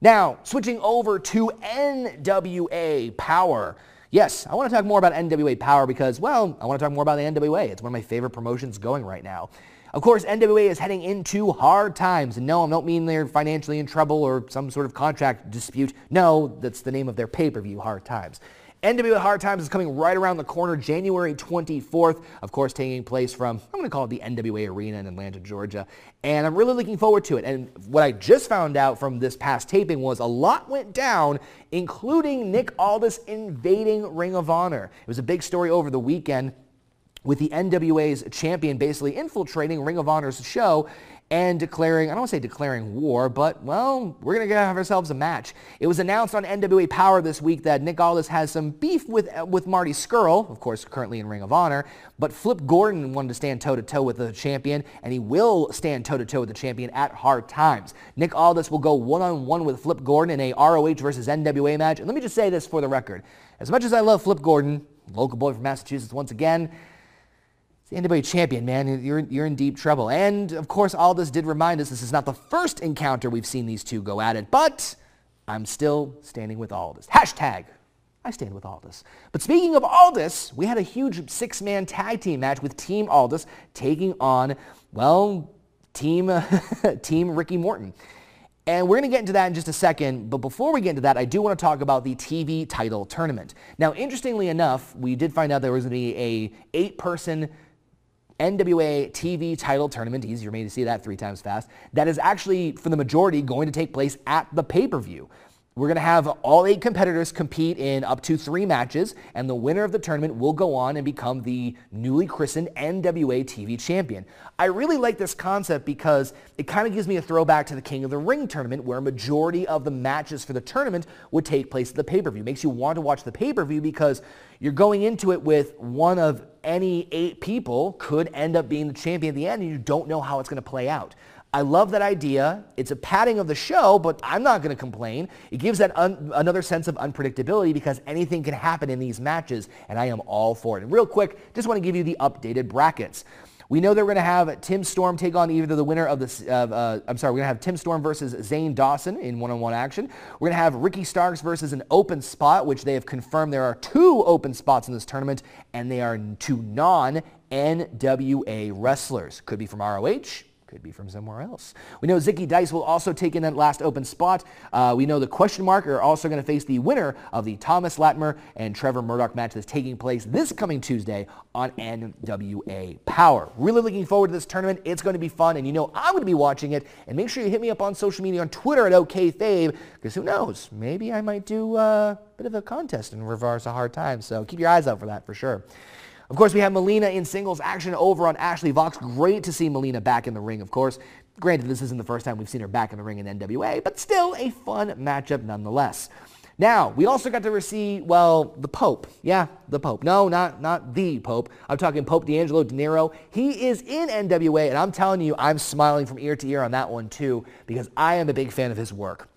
Now, switching over to NWA Powerrr. Yes, I want to talk more about NWA Powerrr because, well, I want to talk more about the NWA. It's one of my favorite promotions going right now. Of course, NWA is heading into hard times. And no, I don't mean they're financially in trouble or some sort of contract dispute. No, that's the name of their pay-per-view, Hard Times. NWA Hard Times is coming right around the corner, January 24th, of course taking place from, I'm going to call it the NWA Arena in Atlanta, Georgia. And I'm really looking forward to it. And what I just found out from this past taping was a lot went down, including Nick Aldis invading Ring of Honor. It was a big story over the weekend with the NWA's champion basically infiltrating Ring of Honor's show and declaring, I don't want to say declaring war, but, well, we're going to have ourselves a match. It was announced on NWA Powerrr this week that Nick Aldis has some beef with, uh, with Marty Scurll, of course, currently in Ring of Honor, but Flip Gordon wanted to stand toe-to-toe with the champion, and he will stand toe-to-toe with the champion at hard times. Nick Aldis will go one-on-one with Flip Gordon in a ROH versus NWA match. And let me just say this for the record. As much as I love Flip Gordon, local boy from Massachusetts once again, the NWA champion, man, you're, you're in deep trouble. And, of course, Aldis did remind us this is not the first encounter we've seen these two go at it, but I'm still standing with Aldis. Hashtag, I stand with Aldis. But speaking of Aldis, we had a huge six-man tag team match with Team Aldis taking on, well, Team, team Ricky Morton. And we're going to get into that in just a second, but before we get into that, I do want to talk about the TV title tournament. Now, interestingly enough, we did find out there was going to be a eight-person NWA TV title tournament, easier for me to see that three times fast, that is actually, for the majority, going to take place at the pay-per-view. We're going to have all eight competitors compete in up to three matches, and the winner of the tournament will go on and become the newly christened NWA TV champion. I really like this concept because it kind of gives me a throwback to the King of the Ring tournament where a majority of the matches for the tournament would take place at the pay-per-view. Makes you want to watch the pay-per-view because you're going into it with one of any eight people could end up being the champion at the end and you don't know how it's going to play out. I love that idea. It's a padding of the show, but I'm not going to complain. It gives that un- another sense of unpredictability because anything can happen in these matches, and I am all for it. And real quick, just want to give you the updated brackets. We know that we're going to have Tim Storm take on either the winner of the, uh, uh, I'm sorry, we're going to have Tim Storm versus Zane Dawson in one-on-one action. We're going to have Ricky Starks versus an open spot, which they have confirmed there are two open spots in this tournament, and they are two non-NWA wrestlers. Could be from ROH, could be from somewhere else. We know Zicky Dice will also take in that last open spot. Uh, we know the question mark are also going to face the winner of the Thomas Latimer and Trevor Murdoch match that's taking place this coming Tuesday on NWA Powerrr. Really looking forward to this tournament. It's going to be fun, and you know I'm going to be watching it. And make sure you hit me up on social media on Twitter at OKFabe, because who knows? Maybe I might do uh, a bit of a contest in reverse a hard time. So keep your eyes out for that for sure. Of course, we have Melina in singles action over on Ashley Vox. Great to see Melina back in the ring, of course. Granted, this isn't the first time we've seen her back in the ring in NWA, but still a fun matchup nonetheless. Now, we also got to see, well, the Pope. Yeah, the Pope. No, not, not the Pope. I'm talking Pope D'Angelo Dinero. He is in NWA, and I'm telling you, I'm smiling from ear to ear on that one too, because I am a big fan of his work.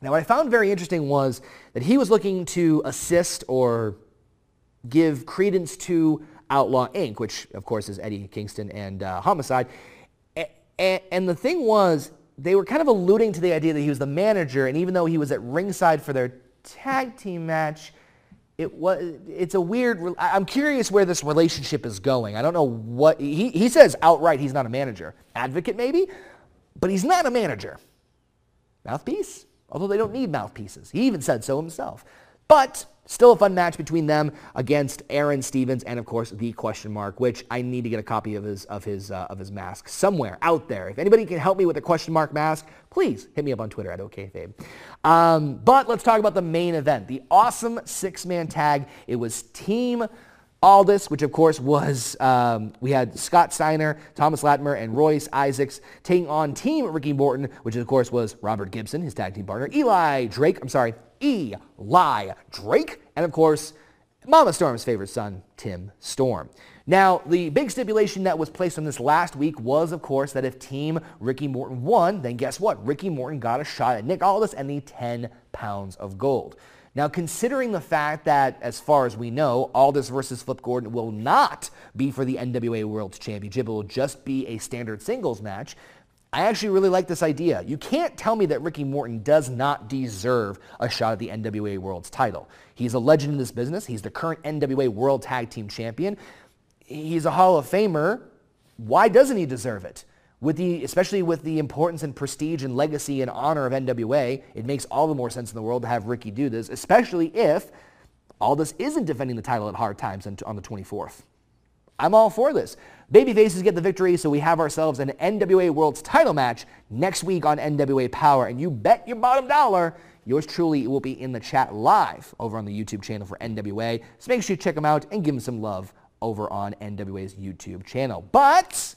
Now, what I found very interesting was that he was looking to assist or give credence to Outlaw Inc., which of course is Eddie Kingston and uh, Homicide. And, and the thing was, they were kind of alluding to the idea that he was the manager, and even though he was at ringside for their tag team match, it was it's a weird i'm curious where this relationship is going. I don't know what he, he says outright he's not a manager. Advocate maybe but he's not a manager. Mouthpiece although they don't need mouthpieces. He even said so himself but still a fun match between them against Aaron Stevens and of course the question mark, which I need to get a copy of his of his uh, of his mask somewhere out there. If anybody can help me with a question mark mask, please hit me up on Twitter at OKFabe. Um, but let's talk about the main event, the awesome six-man tag. It was Team Aldis, which of course was, um, we had Scott Steiner, Thomas Latimer, and Royce Isaacs taking on Team Ricky Morton, which of course was Robert Gibson, his tag team partner, Eli Drake, I'm sorry, Eli Drake, and of course, Mama Storm's favorite son, Tim Storm. Now, the big stipulation that was placed on this last week was, of course, that if Team Ricky Morton won, then guess what? Ricky Morton got a shot at Nick Aldis and the 10 pounds of gold. Now, considering the fact that, as far as we know, Aldis versus Flip Gordon will not be for the NWA World Championship, it will just be a standard singles match, I actually really like this idea. You can't tell me that Ricky Morton does not deserve a shot at the NWA World's title. He's a legend in this business. He's the current NWA World Tag Team Champion. He's a Hall of Famer. Why doesn't he deserve it? with the, especially with the importance and prestige and legacy and honor of NWA, it makes all the more sense in the world to have Ricky do this, especially if Aldis isn't defending the title at Hard Times on the 24th. I'm all for this. Babyfaces get the victory, so we have ourselves an NWA World's title match next week on NWA Powerrr, and you bet your bottom dollar yours truly will be in the chat live over on the YouTube channel for NWA. So make sure you check them out and give them some love over on NWA's YouTube channel. But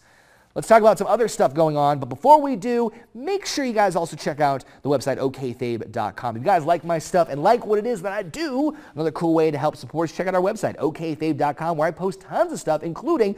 Let's talk about some other stuff going on. But before we do, make sure you guys also check out the website okfabe.com. If you guys like my stuff and like what it is that I do, another cool way to help support is check out our website, okfabe.com, where I post tons of stuff, including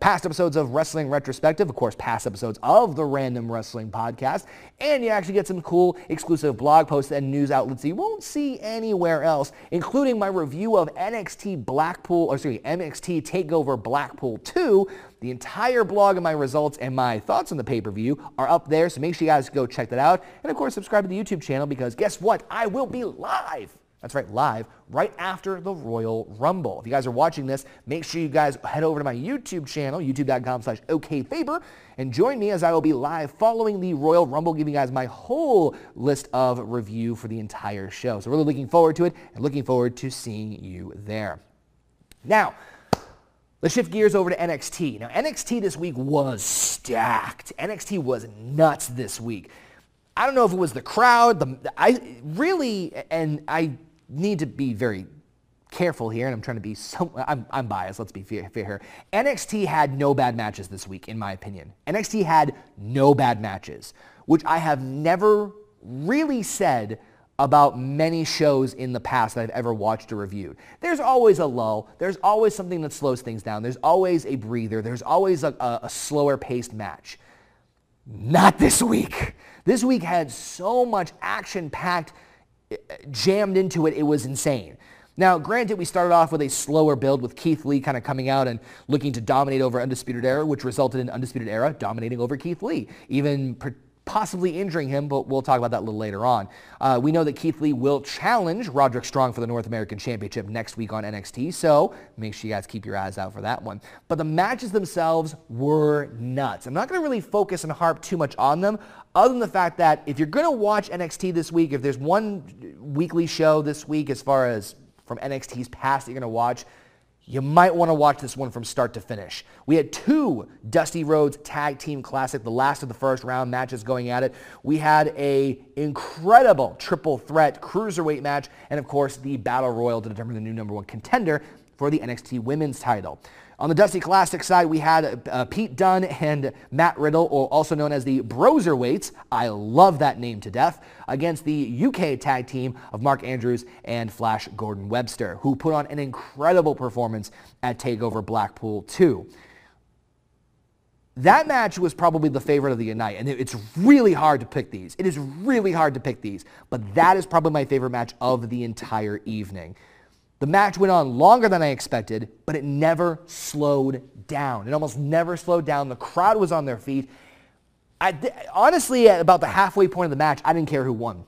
past episodes of Wrestling Retrospective, of course, past episodes of the Random Wrestling Podcast, and you actually get some cool exclusive blog posts and news outlets you won't see anywhere else, including my review of NXT Blackpool, or sorry, NXT TakeOver Blackpool 2. The entire blog and my results and my thoughts on the pay-per-view are up there, so make sure you guys go check that out. And of course, subscribe to the YouTube channel because guess what? I will be live that's right, live, right after the Royal Rumble. If you guys are watching this, make sure you guys head over to my YouTube channel, youtube.com slash okfabe, and join me as I will be live following the Royal Rumble, giving you guys my whole list of review for the entire show. So really looking forward to it and looking forward to seeing you there. Now, Let's shift gears over to NXT. Now, NXT this week was stacked. NXT was nuts this week. I don't know if it was the crowd, the I really, and I need to be very careful here, and I'm trying to be so, I'm, I'm biased, let's be fair, fair here. NXT had no bad matches this week, in my opinion. NXT had no bad matches, which I have never really said about many shows in the past that I've ever watched or reviewed. There's always a lull. There's always something that slows things down. There's always a breather. There's always a, a, a slower paced match. Not this week. This week had so much action-packed jammed into it, it was insane. Now, granted, we started off with a slower build with Keith Lee kind of coming out and looking to dominate over Undisputed Era, which resulted in Undisputed Era dominating over Keith Lee, even possibly injuring him, but we'll talk about that a little later on. Uh, we know that Keith Lee will challenge Roderick Strong for the North American Championship next week on NXT, so make sure you guys keep your eyes out for that one. But the matches themselves were nuts. I'm not going to really focus and harp too much on them, other than the fact that if you're going to watch NXT this week, if there's one weekly show this week as far as from NXT's past that you're going to watch, you might want to watch this one from start to finish. We had two Dusty Rhodes Tag Team Classic, the last of the first round matches going at it. We had a incredible triple threat cruiserweight match, and of course the Battle Royal to determine the new number one contender for the NXT Women's title. On the Dusty Classic side, we had uh, Pete Dunne and Matt Riddle, also known as the Broserweights. I love that name to death, against the UK tag team of Mark Andrews and Flash Morgan Webster, who put on an incredible performance at TakeOver Blackpool 2. That match was probably the favorite of the night, and it's really hard to pick these. It is really hard to pick these, but that is probably my favorite match of the entire evening. The match went on longer than I expected, but it never slowed down. It almost never slowed down. The crowd was on their feet. I, honestly, at about the halfway point of the match, I didn't care who won.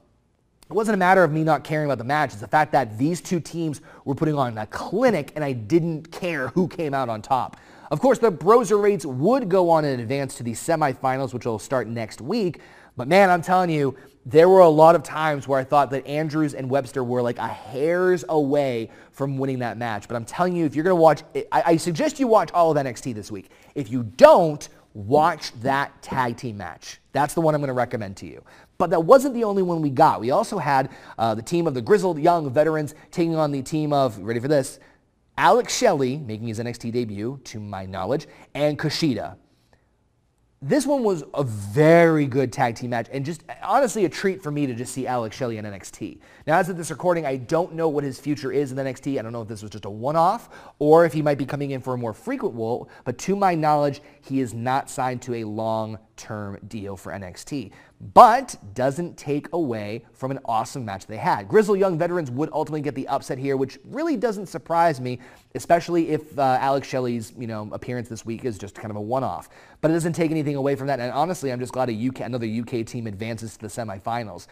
It wasn't a matter of me not caring about the match. It's the fact that these two teams were putting on a clinic and I didn't care who came out on top. Of course, the Broserweights would go on in advance to the semifinals, which will start next week. But man, I'm telling you, there were a lot of times where I thought that Andrews and Webster were like a hairs away from winning that match. But I'm telling you, if you're going to watch, I, I suggest you watch all of NXT this week. If you don't, watch that tag team match. That's the one I'm going to recommend to you. But that wasn't the only one we got. We also had uh, the team of the grizzled young veterans taking on the team of, ready for this, Alex Shelley making his NXT debut, to my knowledge, and Kushida. This one was a very good tag team match and just honestly a treat for me to just see Alex Shelley in NXT. Now, as of this recording, I don't know what his future is in NXT. I don't know if this was just a one-off or if he might be coming in for a more frequent role, but to my knowledge, he is not signed to a long-term deal for NXT but doesn't take away from an awesome match they had. Grizzle Young Veterans would ultimately get the upset here, which really doesn't surprise me, especially if uh, Alex Shelley's you know appearance this week is just kind of a one-off. But it doesn't take anything away from that, and honestly, I'm just glad a UK, another UK team advances to the semifinals.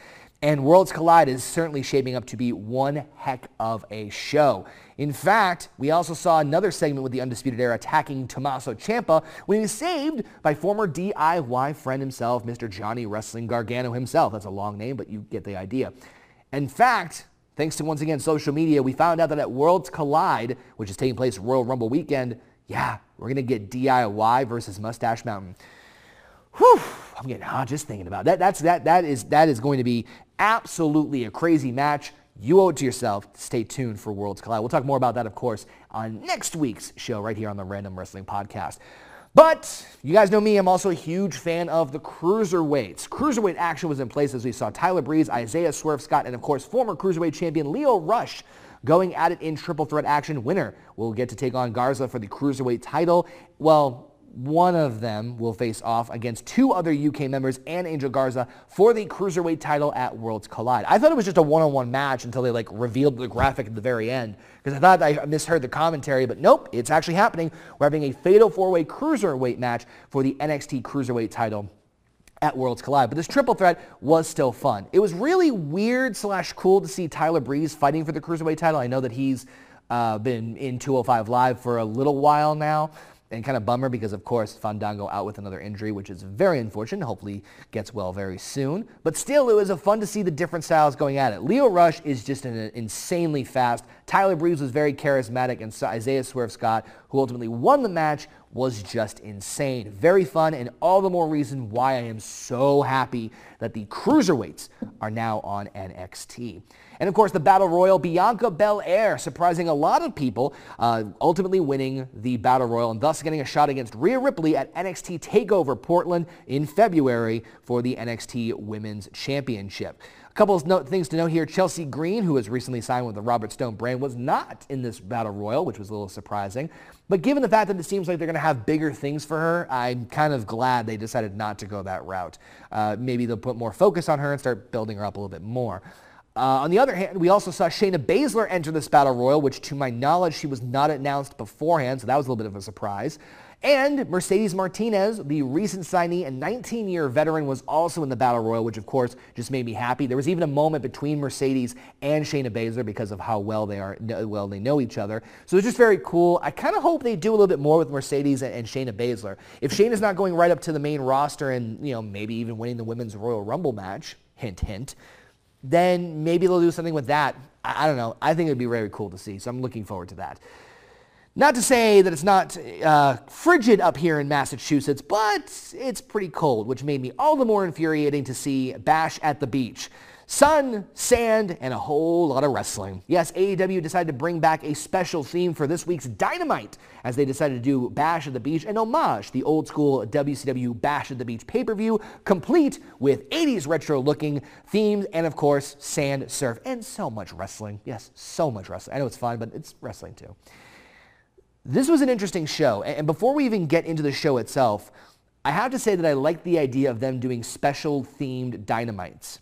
And Worlds Collide is certainly shaping up to be one heck of a show. In fact, we also saw another segment with the Undisputed Era attacking Tommaso Ciampa when he was saved by former DIY friend himself, Mr. Johnny Wrestling Gargano himself. That's a long name, but you get the idea. In fact, thanks to once again social media, we found out that at Worlds Collide, which is taking place Royal Rumble weekend, yeah, we're going to get DIY versus Mustache Mountain. Whew, I'm getting hot just thinking about that. That's that that is that is going to be absolutely a crazy match. You owe it to yourself. Stay tuned for Worlds Collide. We'll talk more about that, of course, on next week's show right here on the Random Wrestling Podcast. But you guys know me, I'm also a huge fan of the cruiserweights. Cruiserweight action was in place as we saw Tyler Breeze, Isaiah Swerve Scott, and of course former cruiserweight champion Lio Rush going at it in triple threat action. Winner will get to take on Garza for the cruiserweight title. Well, one of them will face off against two other UK members and Angel Garza for the cruiserweight title at Worlds Collide. I thought it was just a one-on-one match until they like revealed the graphic at the very end because I thought I misheard the commentary, but nope, it's actually happening. We're having a fatal four-way cruiserweight match for the NXT cruiserweight title at Worlds Collide. But this triple threat was still fun. It was really weird slash cool to see Tyler Breeze fighting for the cruiserweight title. I know that he's uh, been in 205 Live for a little while now and kind of bummer because, of course, Fandango out with another injury, which is very unfortunate. Hopefully gets well very soon. But still, it was fun to see the different styles going at it. Lio Rush is just an insanely fast. Tyler Breeze was very charismatic, and Isaiah Swerve Scott, who ultimately won the match, was just insane. Very fun, and all the more reason why I am so happy that the cruiserweights are now on NXT. And of course, the Battle Royal, Bianca Belair, surprising a lot of people, uh, ultimately winning the Battle Royal and thus getting a shot against Rhea Ripley at NXT TakeOver Portland in February for the NXT Women's Championship. A couple of note, things to note here. Chelsea Green, who was recently signed with the Robert Stone brand, was not in this Battle Royal, which was a little surprising. But given the fact that it seems like they're going to have bigger things for her, I'm kind of glad they decided not to go that route. Uh, maybe they'll put more focus on her and start building her up a little bit more. Uh, on the other hand, we also saw Shayna Baszler enter this Battle Royal, which to my knowledge, she was not announced beforehand, so that was a little bit of a surprise. And Mercedes Martinez, the recent signee and 19-year veteran, was also in the Battle Royal, which of course just made me happy. There was even a moment between Mercedes and Shayna Baszler because of how well they are, well they know each other. So it's just very cool. I kind of hope they do a little bit more with Mercedes and, and Shayna Baszler. If Shayna's not going right up to the main roster and you know maybe even winning the Women's Royal Rumble match, hint hint, then maybe they'll do something with that. I, I don't know. I think it would be very cool to see. So I'm looking forward to that. Not to say that it's not uh, frigid up here in Massachusetts, but it's pretty cold, which made me all the more infuriating to see Bash at the Beach sun, sand, and a whole lot of wrestling. Yes, AEW decided to bring back a special theme for this week's Dynamite as they decided to do Bash at the Beach and homage the old school WCW Bash at the Beach pay-per-view, complete with 80s retro looking themes and of course sand, surf, and so much wrestling. Yes, so much wrestling. I know it's fun, but it's wrestling too. This was an interesting show, and before we even get into the show itself, I have to say that I like the idea of them doing special themed dynamites.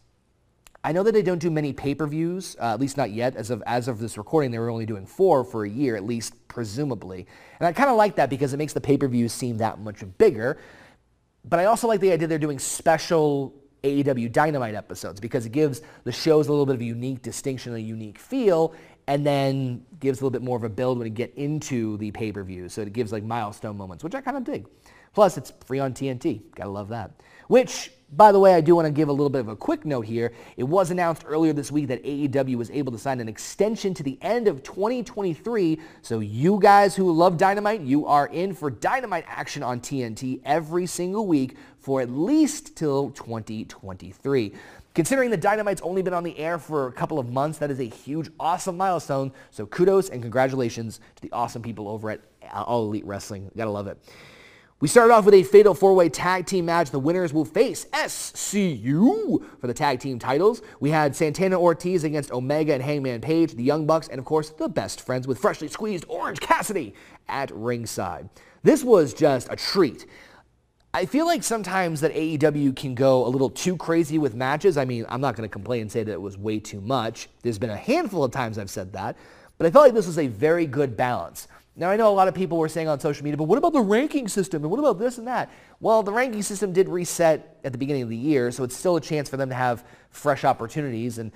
I know that they don't do many pay-per-views, uh, at least not yet. As of, as of this recording, they were only doing four for a year, at least presumably. And I kind of like that because it makes the pay-per-views seem that much bigger. But I also like the idea they're doing special AEW Dynamite episodes because it gives the shows a little bit of a unique distinction, a unique feel, and then gives a little bit more of a build when you get into the pay-per-view. So it gives like milestone moments, which I kind of dig. Plus, it's free on TNT. Gotta love that. Which by the way, I do want to give a little bit of a quick note here. It was announced earlier this week that AEW was able to sign an extension to the end of 2023. So you guys who love Dynamite, you are in for Dynamite action on TNT every single week for at least till 2023. Considering the Dynamite's only been on the air for a couple of months, that is a huge, awesome milestone. So kudos and congratulations to the awesome people over at uh, All Elite Wrestling. Gotta love it. We started off with a fatal four-way tag team match. The winners will face SCU for the tag team titles. We had Santana Ortiz against Omega and Hangman Page, the Young Bucks, and of course the best friends with freshly squeezed Orange Cassidy at ringside. This was just a treat. I feel like sometimes that AEW can go a little too crazy with matches. I mean, I'm not going to complain and say that it was way too much. There's been a handful of times I've said that, but I felt like this was a very good balance. Now, I know a lot of people were saying on social media, but what about the ranking system and what about this and that? Well, the ranking system did reset at the beginning of the year, so it's still a chance for them to have fresh opportunities. And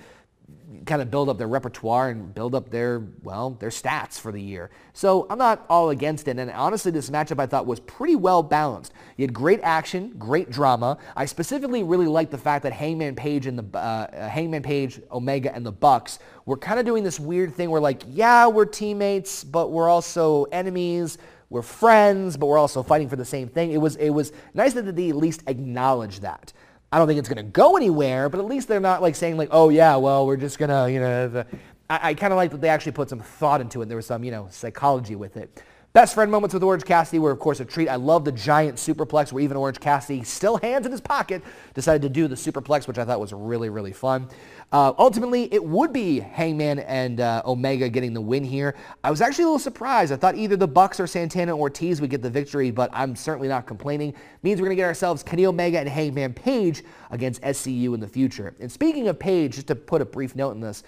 kind of build up their repertoire and build up their, well, their stats for the year. So I'm not all against it. And honestly, this matchup I thought was pretty well balanced. You had great action, great drama. I specifically really liked the fact that Hangman Page and the uh, Hangman Page, Omega, and the Bucks were kind of doing this weird thing where like, yeah, we're teammates, but we're also enemies. We're friends, but we're also fighting for the same thing. It was it was nice that they at least acknowledged that. I don't think it's going to go anywhere, but at least they're not like saying like, oh yeah, well, we're just going to, you know, the, I, I kind of like that they actually put some thought into it. There was some, you know, psychology with it. Best friend moments with Orange Cassidy were, of course, a treat. I love the giant superplex where even Orange Cassidy, still hands in his pocket, decided to do the superplex, which I thought was really, really fun. Uh, ultimately, it would be Hangman and uh, Omega getting the win here. I was actually a little surprised. I thought either the Bucks or Santana Ortiz would get the victory, but I'm certainly not complaining. Means we're going to get ourselves Kenny Omega and Hangman Page against SCU in the future. And speaking of Page, just to put a brief note in this,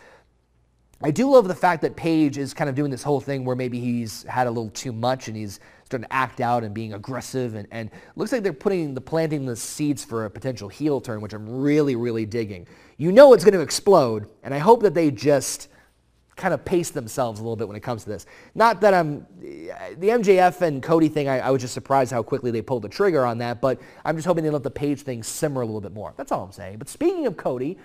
I do love the fact that Page is kind of doing this whole thing where maybe he's had a little too much and he's starting to act out and being aggressive and, and looks like they're putting the planting the seeds for a potential heel turn, which I'm really, really digging. You know it's going to explode, and I hope that they just kind of pace themselves a little bit when it comes to this. Not that I'm, the MJF and Cody thing, I, I was just surprised how quickly they pulled the trigger on that, but I'm just hoping they let the Page thing simmer a little bit more. That's all I'm saying. But speaking of Cody,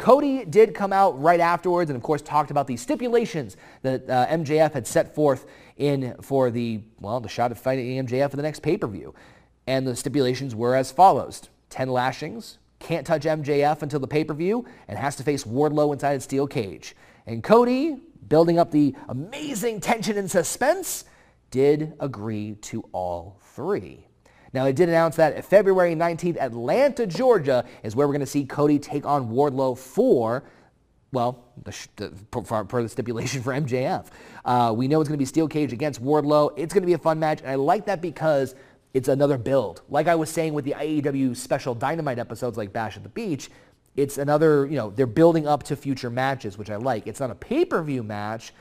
Cody did come out right afterwards and of course talked about the stipulations that uh, MJF had set forth in for the, well, the shot of fighting MJF for the next pay-per-view. And the stipulations were as follows. 10 lashings, can't touch MJF until the pay-per-view, and has to face Wardlow inside a steel cage. And Cody, building up the amazing tension and suspense, did agree to all three. Now, they did announce that February 19th, Atlanta, Georgia, is where we're going to see Cody take on Wardlow for, well, the, the, for, the stipulation for MJF. Uh, we know it's going to be Steel Cage against Wardlow. It's going to be a fun match, and I like that because it's another build. Like I was saying with the AEW special Dynamite episodes like Bash at the Beach, it's another, you know, they're building up to future matches, which I like. It's not a pay-per-view match,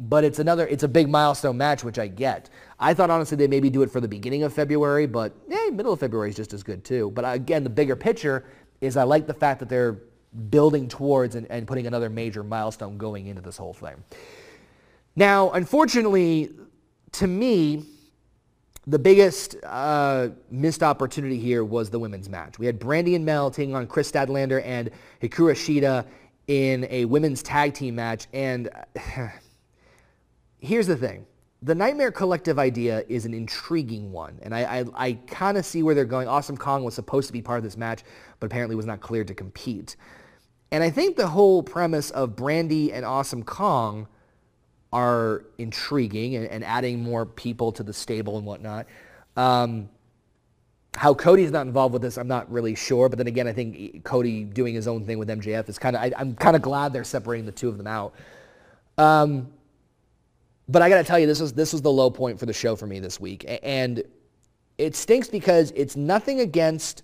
but it's another, it's a big milestone match, which I get. I thought honestly they maybe do it for the beginning of February, but hey, middle of February is just as good too. But again, the bigger picture is I like the fact that they're building towards and, and putting another major milestone going into this whole thing. Now, unfortunately, to me, the biggest uh, missed opportunity here was the women's match. We had Brandi and Mel taking on Kris Statlander and Hikaru Shida in a women's tag team match, and here's the thing. The Nightmare Collective idea is an intriguing one, and I, I, I kind of see where they're going. Awesome Kong was supposed to be part of this match, but apparently was not cleared to compete. And I think the whole premise of Brandi and Awesome Kong are intriguing and, and adding more people to the stable and whatnot. Um, how Cody's not involved with this, I'm not really sure. But then again, I think Cody doing his own thing with MJF is kind of, I'm kind of glad they're separating the two of them out. Um, but I got to tell you, this was this was the low point for the show for me this week, and it stinks because it's nothing against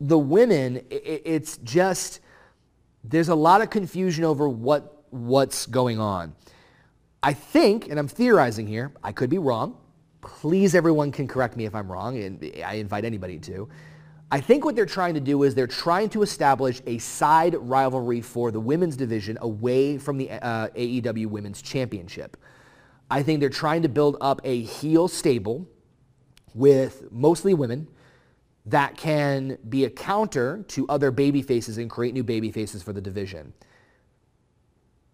the women. It's just there's a lot of confusion over what what's going on. I think, and I'm theorizing here, I could be wrong. Please, everyone can correct me if I'm wrong, and I invite anybody to. I think what they're trying to do is they're trying to establish a side rivalry for the women's division away from the uh, AEW Women's Championship. I think they're trying to build up a heel stable with mostly women that can be a counter to other baby faces and create new baby faces for the division,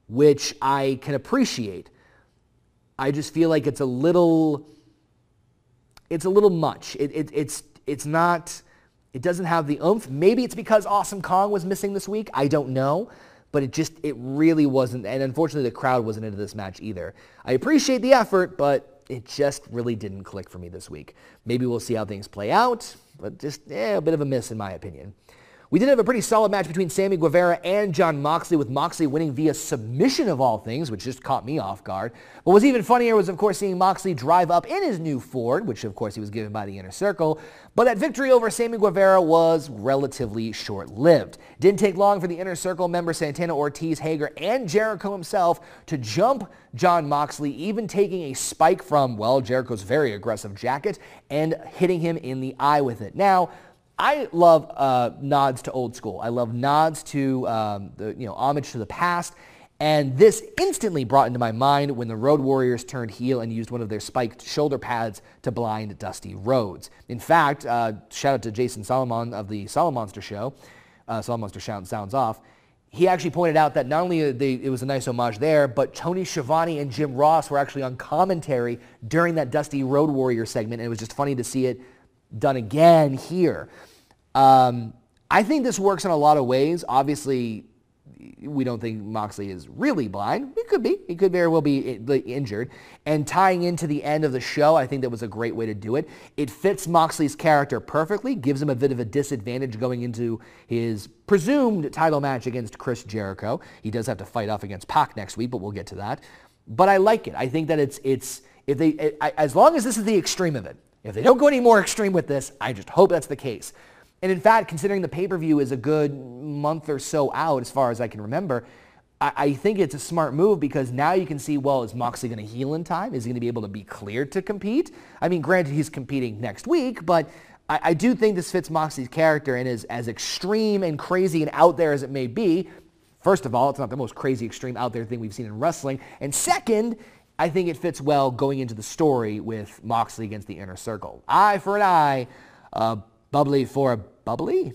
which I can appreciate. I just feel like it's a little, it's a little much. It, it, it's, it's not It doesn't have the oomph. Maybe it's because Awesome Kong was missing this week. I don't know. But it just, it really wasn't. And unfortunately, the crowd wasn't into this match either. I appreciate the effort, but it just really didn't click for me this week. Maybe we'll see how things play out, but just eh, a bit of a miss in my opinion. We did have a pretty solid match between Sammy Guevara and Jon Moxley, with Moxley winning via submission of all things, which just caught me off guard. What was even funnier was, of course, seeing Moxley drive up in his new Ford, which, of course, he was given by the Inner Circle. But that victory over Sammy Guevara was relatively short-lived. Didn't take long for the Inner Circle member Santana Ortiz, Hager, and Jericho himself to jump Jon Moxley, even taking a spike from, well, Jericho's very aggressive jacket and hitting him in the eye with it. Now, I love uh, nods to old school. I love nods to um, the you know homage to the past. And this instantly brought into my mind when the Road Warriors turned heel and used one of their spiked shoulder pads to blind Dusty Rhodes. In fact, uh, shout out to Jason Solomon of the Solomonster Show, uh, Solomonster Sounds Off. He actually pointed out that not only they, it was a nice homage there, but Tony Schiavone and Jim Ross were actually on commentary during that Dusty Road Warrior segment, and it was just funny to see it done again here. Um, I think this works in a lot of ways. Obviously, we don't think Moxley is really blind. He could be. He could very well be injured. And tying into the end of the show, I think that was a great way to do it. It fits Moxley's character perfectly, gives him a bit of a disadvantage going into his presumed title match against Chris Jericho. He does have to fight off against Pac next week, but we'll get to that. But I like it. I think that it's, it's if they, it, I, as long as this is the extreme of it, if they don't go any more extreme with this, I just hope that's the case. And in fact, considering the pay-per-view is a good month or so out, as far as I can remember, I, I think it's a smart move because now you can see, well, is Moxley going to heal in time? Is he going to be able to be cleared to compete? I mean, granted, he's competing next week, but I, I do think this fits Moxley's character and is as extreme and crazy and out there as it may be. First of all, it's not the most crazy, extreme, out there thing we've seen in wrestling. And second, I think it fits well going into the story with Moxley against the Inner Circle. Eye for an eye, uh, bubbly for a bubbly?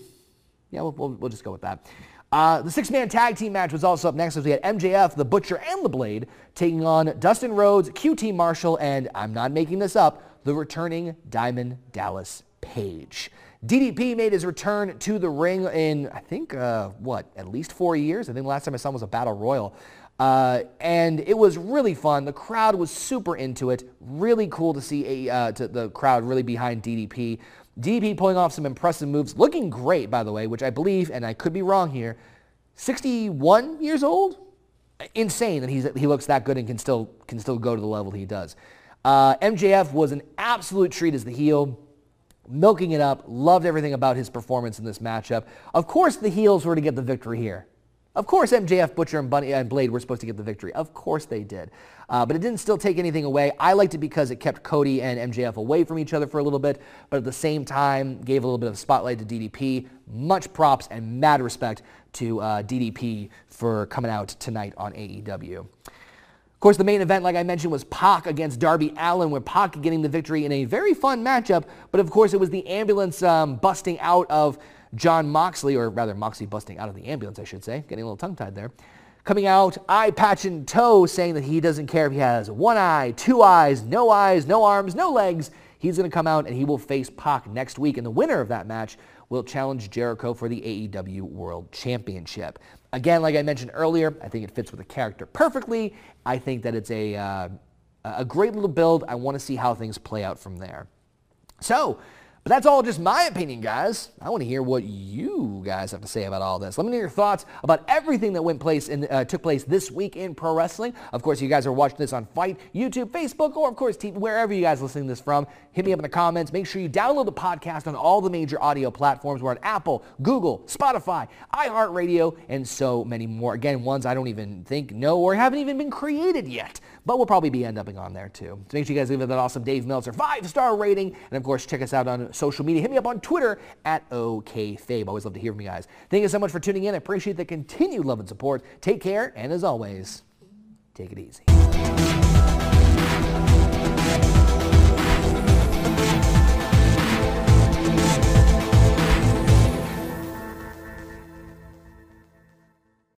Yeah, we'll, we'll, we'll just go with that. Uh, the six-man tag team match was also up next as we had MJF, The Butcher, and The Blade taking on Dustin Rhodes, QT Marshall, and I'm not making this up, the returning Diamond Dallas Page. DDP made his return to the ring in, I think, uh, what, at least four years? I think the last time I saw him was a Battle Royal. Uh, and it was really fun. The crowd was super into it. Really cool to see a, uh, to the crowd really behind DDP. DDP pulling off some impressive moves, looking great, by the way, which I believe, and I could be wrong here, 61 years old? Insane that he's, he looks that good and can still, can still go to the level he does. Uh, MJF was an absolute treat as the heel, milking it up, loved everything about his performance in this matchup. Of course the heels were to get the victory here. Of course, MJF, Butcher, and, Bunny, and Blade were supposed to get the victory. Of course they did. Uh, but it didn't still take anything away. I liked it because it kept Cody and MJF away from each other for a little bit, but at the same time gave a little bit of spotlight to DDP. Much props and mad respect to uh, DDP for coming out tonight on AEW. Of course, the main event, like I mentioned, was Pac against Darby Allin, with Pac getting the victory in a very fun matchup. But of course, it was the ambulance um, busting out of Jon Moxley, or rather Moxley busting out of the ambulance, I should say, getting a little tongue-tied there, coming out, eye patch and toe, saying that he doesn't care if he has one eye, two eyes, no eyes, no arms, no legs. He's going to come out and he will face Pac next week, and the winner of that match will challenge Jericho for the AEW World Championship. Again, like I mentioned earlier, I think it fits with the character perfectly. I think that it's a, uh, a great little build. I want to see how things play out from there. So, but that's all just my opinion, guys. I want to hear what you guys have to say about all this. Let me know your thoughts about everything that went place in, uh, took place this week in pro wrestling. Of course, you guys are watching this on FITE, YouTube, Facebook, or of course, TV, wherever you guys listening this from. Hit me up in the comments. Make sure you download the podcast on all the major audio platforms. We're on Apple, Google, Spotify, iHeartRadio, and so many more. Again, ones I don't even think know or haven't even been created yet but we'll probably be end up on there too. So make sure you guys leave that awesome Dave Meltzer five-star rating. And of course, check us out on social media. Hit me up on Twitter at OKFabe. Always love to hear from you guys. Thank you so much for tuning in. I appreciate the continued love and support. Take care, and as always, take it easy.